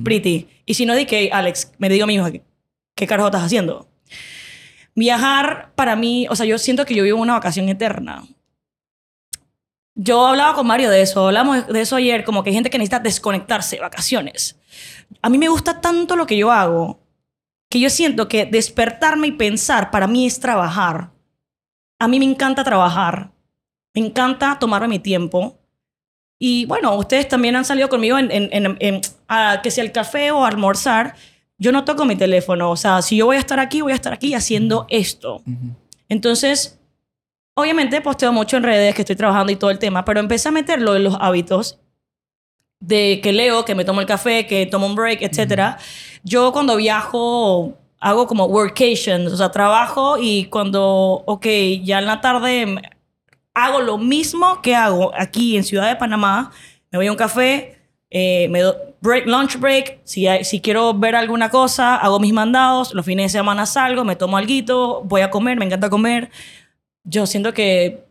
Pretty. Y si no, di que, Alex, me digo a misma, ¿qué, qué carajo estás haciendo? Viajar para mí, o sea, yo siento que yo vivo una vacación eterna. Yo hablaba con Mario de eso, hablamos de eso ayer, como que hay gente que necesita desconectarse, vacaciones. A mí me gusta tanto lo que yo hago que yo siento que despertarme y pensar para mí es trabajar. A mí me encanta trabajar. Me encanta tomarme mi tiempo. Y bueno, ustedes también han salido conmigo en, en, en- en- a que sea el café o a almorzar. Yo no toco mi teléfono. O sea, si yo voy a estar aquí, voy a estar aquí haciendo esto. Entonces, obviamente posteo mucho en redes que estoy trabajando y todo el tema, pero empecé a meterlo en los hábitos de que leo, que me tomo el café, que tomo un break, etc. Yo cuando viajo hago como workations, o sea, trabajo y cuando, ok, ya en la tarde hago lo mismo que hago aquí en Ciudad de Panamá, me voy a un café, eh, me doy break, lunch break, si, hay- si quiero ver alguna cosa, hago mis mandados, los fines de semana salgo, me tomo algo, voy a comer, me encanta comer. Yo siento que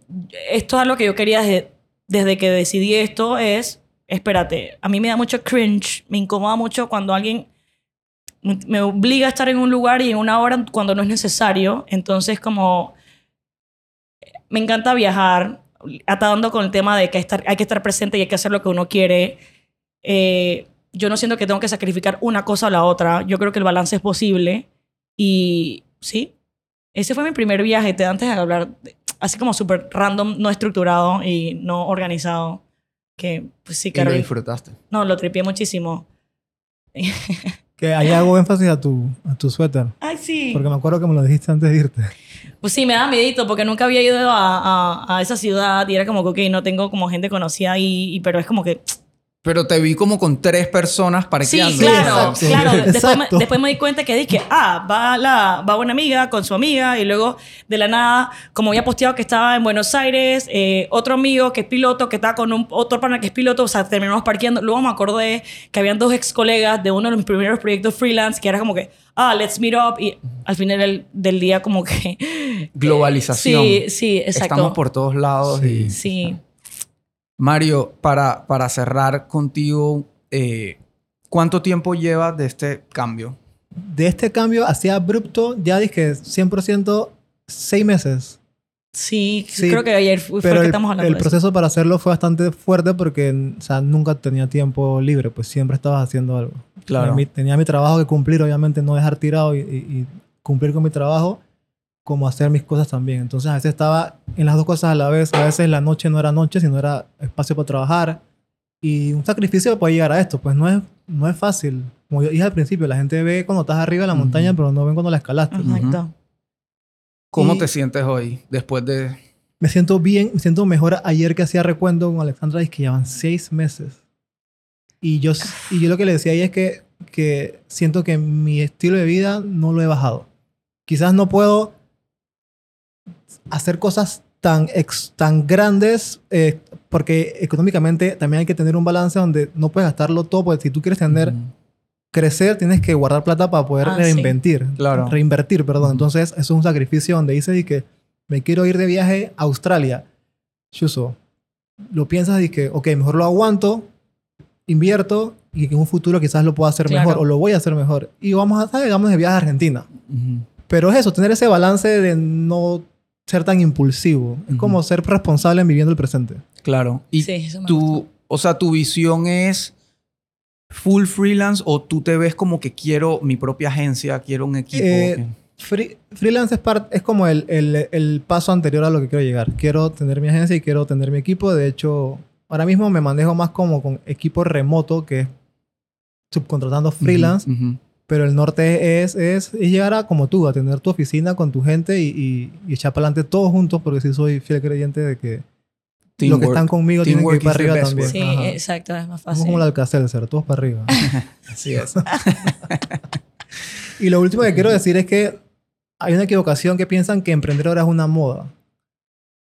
esto es algo que yo quería desde, desde que decidí esto, es, espérate, a mí me da mucho cringe, me incomoda mucho cuando alguien me- obliga a estar en un lugar y en una hora cuando no es necesario. Entonces, como me encanta viajar, atando con el tema de que hay, estar- hay que estar presente y hay que hacer lo que uno quiere. Eh, yo no siento que tengo que sacrificar una cosa o la otra. Yo creo que el balance es posible. Y sí, ese fue mi primer viaje. Te antes de hablar, de- así como súper random, no estructurado y no organizado. Que pues sí, Y lo disfrutaste. No, lo tripié muchísimo. Que ahí hago énfasis a tu, a tu suéter. Ay, sí. Porque me acuerdo que me lo dijiste antes de irte. Pues sí, me da miedito porque nunca había ido a, a, esa ciudad y era como que, ok, no tengo como gente conocida ahí, y, pero es como que... Pero te vi como con tres personas Sí, parqueando. claro, Exacto. claro. Después me, Exacto. después me di cuenta que dije, ah, va, la, va una amiga con su amiga y luego de la nada, como había posteado que estaba en Buenos Aires, eh, otro amigo que es piloto, que está con un, otro pana que es piloto, o sea, terminamos parqueando. Luego me acordé que habían dos ex colegas de uno de mis primeros proyectos freelance que era como que, ah, let's meet up y al final del, del día como que... Globalización. Sí, sí, exacto. Estamos por todos lados. Sí. Y... Sí. Mario, para, para cerrar contigo, eh, ¿cuánto tiempo llevas de este cambio? De este cambio así abrupto, ya dije 100% seis meses. Sí, Sí, creo que ayer fue Pero que el, estamos hablando el de eso. proceso para hacerlo fue bastante fuerte porque o sea, nunca tenía tiempo libre, pues siempre estabas haciendo algo. Claro. Mi- tenía mi trabajo que cumplir, obviamente no dejar tirado y, y- y cumplir con mi trabajo, como hacer mis cosas también. Entonces a veces estaba en las dos cosas a la vez. A veces la noche no era noche, sino era espacio para trabajar. Y un sacrificio para llegar a esto, pues no es, no es fácil. Como yo dije al principio, la gente ve cuando estás arriba de la Ujú. montaña, pero no ven cuando la escalaste. Exacto. ¿Cómo Y- te sientes hoy después de...? Me siento bien, me siento mejor ayer que hacía recuento con Alexandra, es que llevan seis meses. Y yo, y yo lo que le decía ahí es que, que siento que mi estilo de vida no lo he bajado. Quizás no puedo hacer cosas tan, ex- tan grandes eh, porque económicamente también hay que tener un balance donde no puedes gastarlo todo, porque si tú quieres tener, Ujú. crecer, tienes que guardar plata para poder Ah, sí. reinventir. Claro. Reinvertir, perdón. Ujú. Entonces, eso es un sacrificio donde dices y que me quiero ir de viaje a Australia. Chuso, lo piensas y que, ok, mejor lo aguanto, invierto y que en un futuro quizás lo pueda hacer Claro. mejor o lo voy a hacer mejor. Y vamos a, ¿sabes? Vamos de viaje a Argentina. Ujú. Pero es eso, tener ese balance de no ser tan impulsivo. Es como ser responsable en viviendo el presente. Claro. Y Sí, eso me tú, o sea, tu visión es full freelance o tú te ves como que quiero mi propia agencia, quiero un equipo. Eh, Free- freelance es, part- es como el, el- el paso anterior a lo que quiero llegar. Quiero tener mi agencia y quiero tener mi equipo. De hecho, ahora mismo me manejo más como con equipo remoto, que subcontratando freelance. Ujú. Pero el norte es, es, es llegar a, como tú, a tener tu oficina con tu gente y, y, y echar para adelante todos juntos, porque sí soy fiel creyente de que los que están conmigo tienen que ir para arriba también. Sí, Ajá. exacto, es más Somos fácil. como el Alcacelser, todos para arriba. Así es. Y lo último que quiero decir es que hay una equivocación que piensan que emprender ahora es una moda.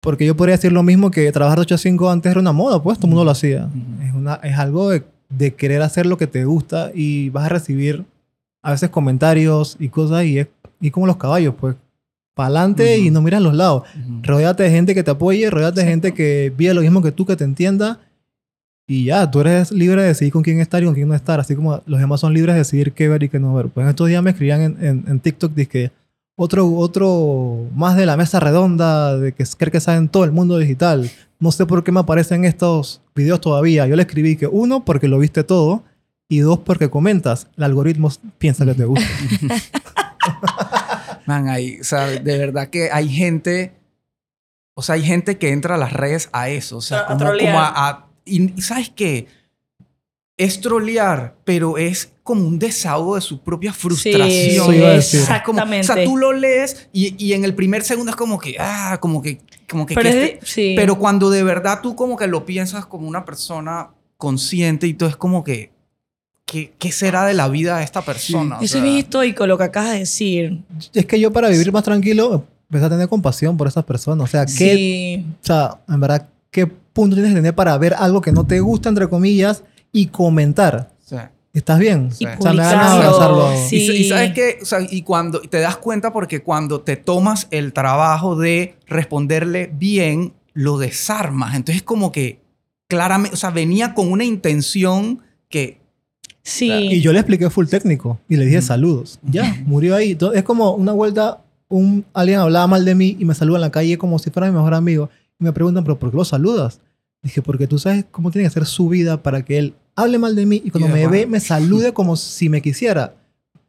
Porque yo podría decir lo mismo que trabajar de 8 a 5 antes era una moda, pues todo el mundo lo hacía. Ujú. Es, una, es algo de, de querer hacer lo que te gusta y vas a recibir a veces comentarios y cosas y es y como los caballos, pues. Para adelante y no miras los lados. Ujú. Rodéate de gente que te apoye, rodéate de gente que vive lo mismo que tú, que te entienda. Y ya, tú eres libre de decidir con quién estar y con quién no estar. Así como los demás son libres de decidir qué ver y qué no ver. Pues en estos días me escribían en, en, en TikTok que otro, otro más de la mesa redonda, de que cree que saben todo el mundo digital. No sé por qué me aparecen estos videos todavía. Yo le escribí que uno, porque lo viste todo. Y dos, porque comentas. El algoritmo piensa que te gusta. Man, hay, o sea, de verdad que hay gente, o sea, hay gente que entra a las redes a eso, o sea, A- a como, trolear. como a, a- y, y ¿sabes qué? Es trolear, pero es como un desahogo de su propia frustración. Eso iba a decir. O sea, como- o sea, Exactamente. tú lo lees y, y en el primer segundo es como que, ah, como que, como que, Pero, que es este- sí. pero cuando de verdad tú como que lo piensas como una persona consciente y todo es como que, ¿qué, qué será de la vida de esta persona? O Eso sea, es bien estoico lo que acabas de decir. Es que yo para vivir más tranquilo empecé a tener compasión por esas personas. O sea, ¿qué, Sí. o sea, en verdad, ¿qué punto tienes que tener para ver algo que no te gusta, entre comillas, y comentar? sí. ¿Estás bien? Sí. Y O sea, me dan a publicarlo. abrazarlo. Sí. Y, y sabes que, o sea, y cuando te das cuenta porque cuando te tomas el trabajo de responderle bien, lo desarmas. Entonces como que claramente, o sea, venía con una intención que Sí. Y yo le expliqué full técnico y le dije Ujú. saludos. Ya, murió ahí. Entonces, es como una vuelta, un, alguien hablaba mal de mí y me saluda en la calle como si fuera mi mejor amigo. Y me preguntan, ¿pero por qué lo saludas? Dije, porque tú sabes cómo tiene que ser su vida para que él hable mal de mí y cuando Y me después- ve me salude como si me quisiera.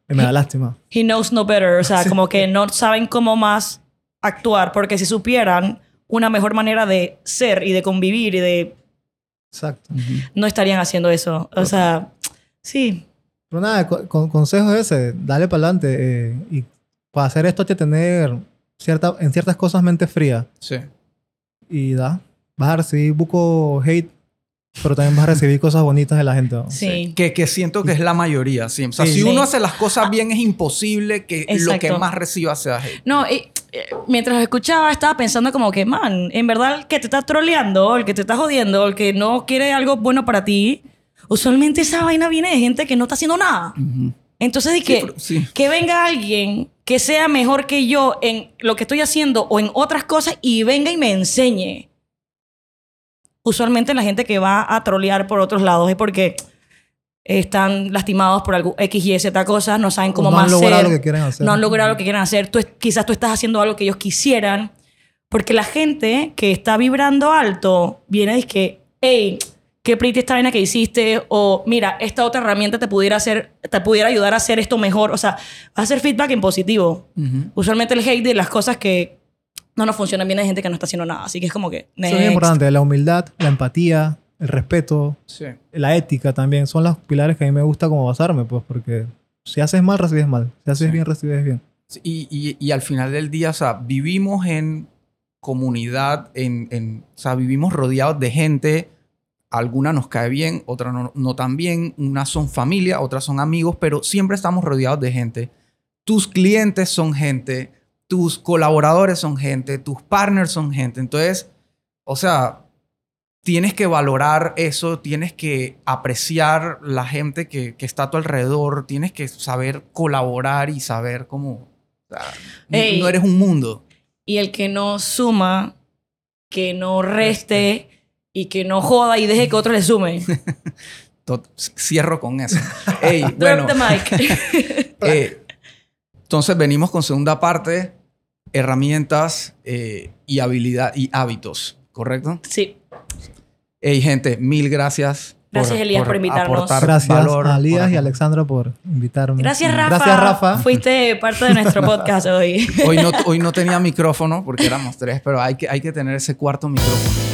Me da lástima. He knows no better. O sea, Sí. como que no saben cómo más actuar. Porque si supieran una mejor manera de ser y de convivir y de... Exacto. No estarían haciendo eso. O sea, sí. Pero nada, co- con, consejo es ese, dale para adelante. eh, y para hacer esto hay que tener cierta, en ciertas cosas mente fría. Sí. Y da, vas a recibir buco hate, pero también vas a recibir cosas bonitas de la gente. ¿no? Sí. Que, que siento que es la mayoría. Sí. O sea, Sí. si Sí. uno hace las cosas bien, es imposible que lo que más reciba sea hate. No, y, eh, mientras escuchaba estaba pensando como que, man, en verdad el que te está troleando, el que te está jodiendo, el que no quiere algo bueno para ti, usualmente esa vaina viene de gente que no está haciendo nada. Ujú. Entonces, de Sí, que, pero- sí. que venga alguien que sea mejor que yo en lo que estoy haciendo o en otras cosas y venga y me enseñe. Usualmente la gente que va a trolear por otros lados es porque están lastimados por algo X, Y, Z cosas, no saben cómo no más han logrado lo que quieren hacer. no han logrado lo que quieren hacer. Tú, quizás tú estás haciendo algo que ellos quisieran. Porque la gente que está vibrando alto viene y dice que, hey, qué pretty esta vaina que hiciste. O mira, esta otra herramienta te pudiera, hacer, te pudiera ayudar a hacer esto mejor. O sea, hacer feedback en positivo. Ujú. Usualmente el hate de las cosas que no nos funcionan bien de gente que no está haciendo nada. Así que es como que... Eso es next. importante, la humildad, la empatía, el respeto, Sí. la ética también. Son los pilares que a mí me gusta como basarme, pues, porque si haces mal, recibes mal. Si haces Sí. bien, recibes bien. Y, y- y al final del día, o sea, vivimos en comunidad, en, en- o sea, vivimos rodeados de gente. Alguna nos cae bien, otra no, no tan bien. Unas son familia, otras son amigos, pero siempre estamos rodeados de gente. Tus clientes son gente, tus colaboradores son gente, tus partners son gente. Entonces, o sea, tienes que valorar eso, tienes que apreciar la gente que, que está a tu alrededor, tienes que saber colaborar y saber cómo... o sea, no- Ey. no eres un mundo. Y el que no suma, que no reste y que no joda y deje que otros le sumen. Tot- Cierro con eso. Ey, Drop bueno, the mic. eh, entonces venimos con segunda parte, herramientas eh, y habilidad y hábitos, ¿correcto? sí. Hey, gente, mil gracias. Gracias, Elías, por invitarnos. Gracias valor, a Elías por- y Alexandra por invitarme. Gracias, Rafa. Gracias, Rafa. Fuiste parte de nuestro podcast hoy. Hoy no, hoy no tenía micrófono porque éramos tres, pero hay que, hay que tener ese cuarto micrófono.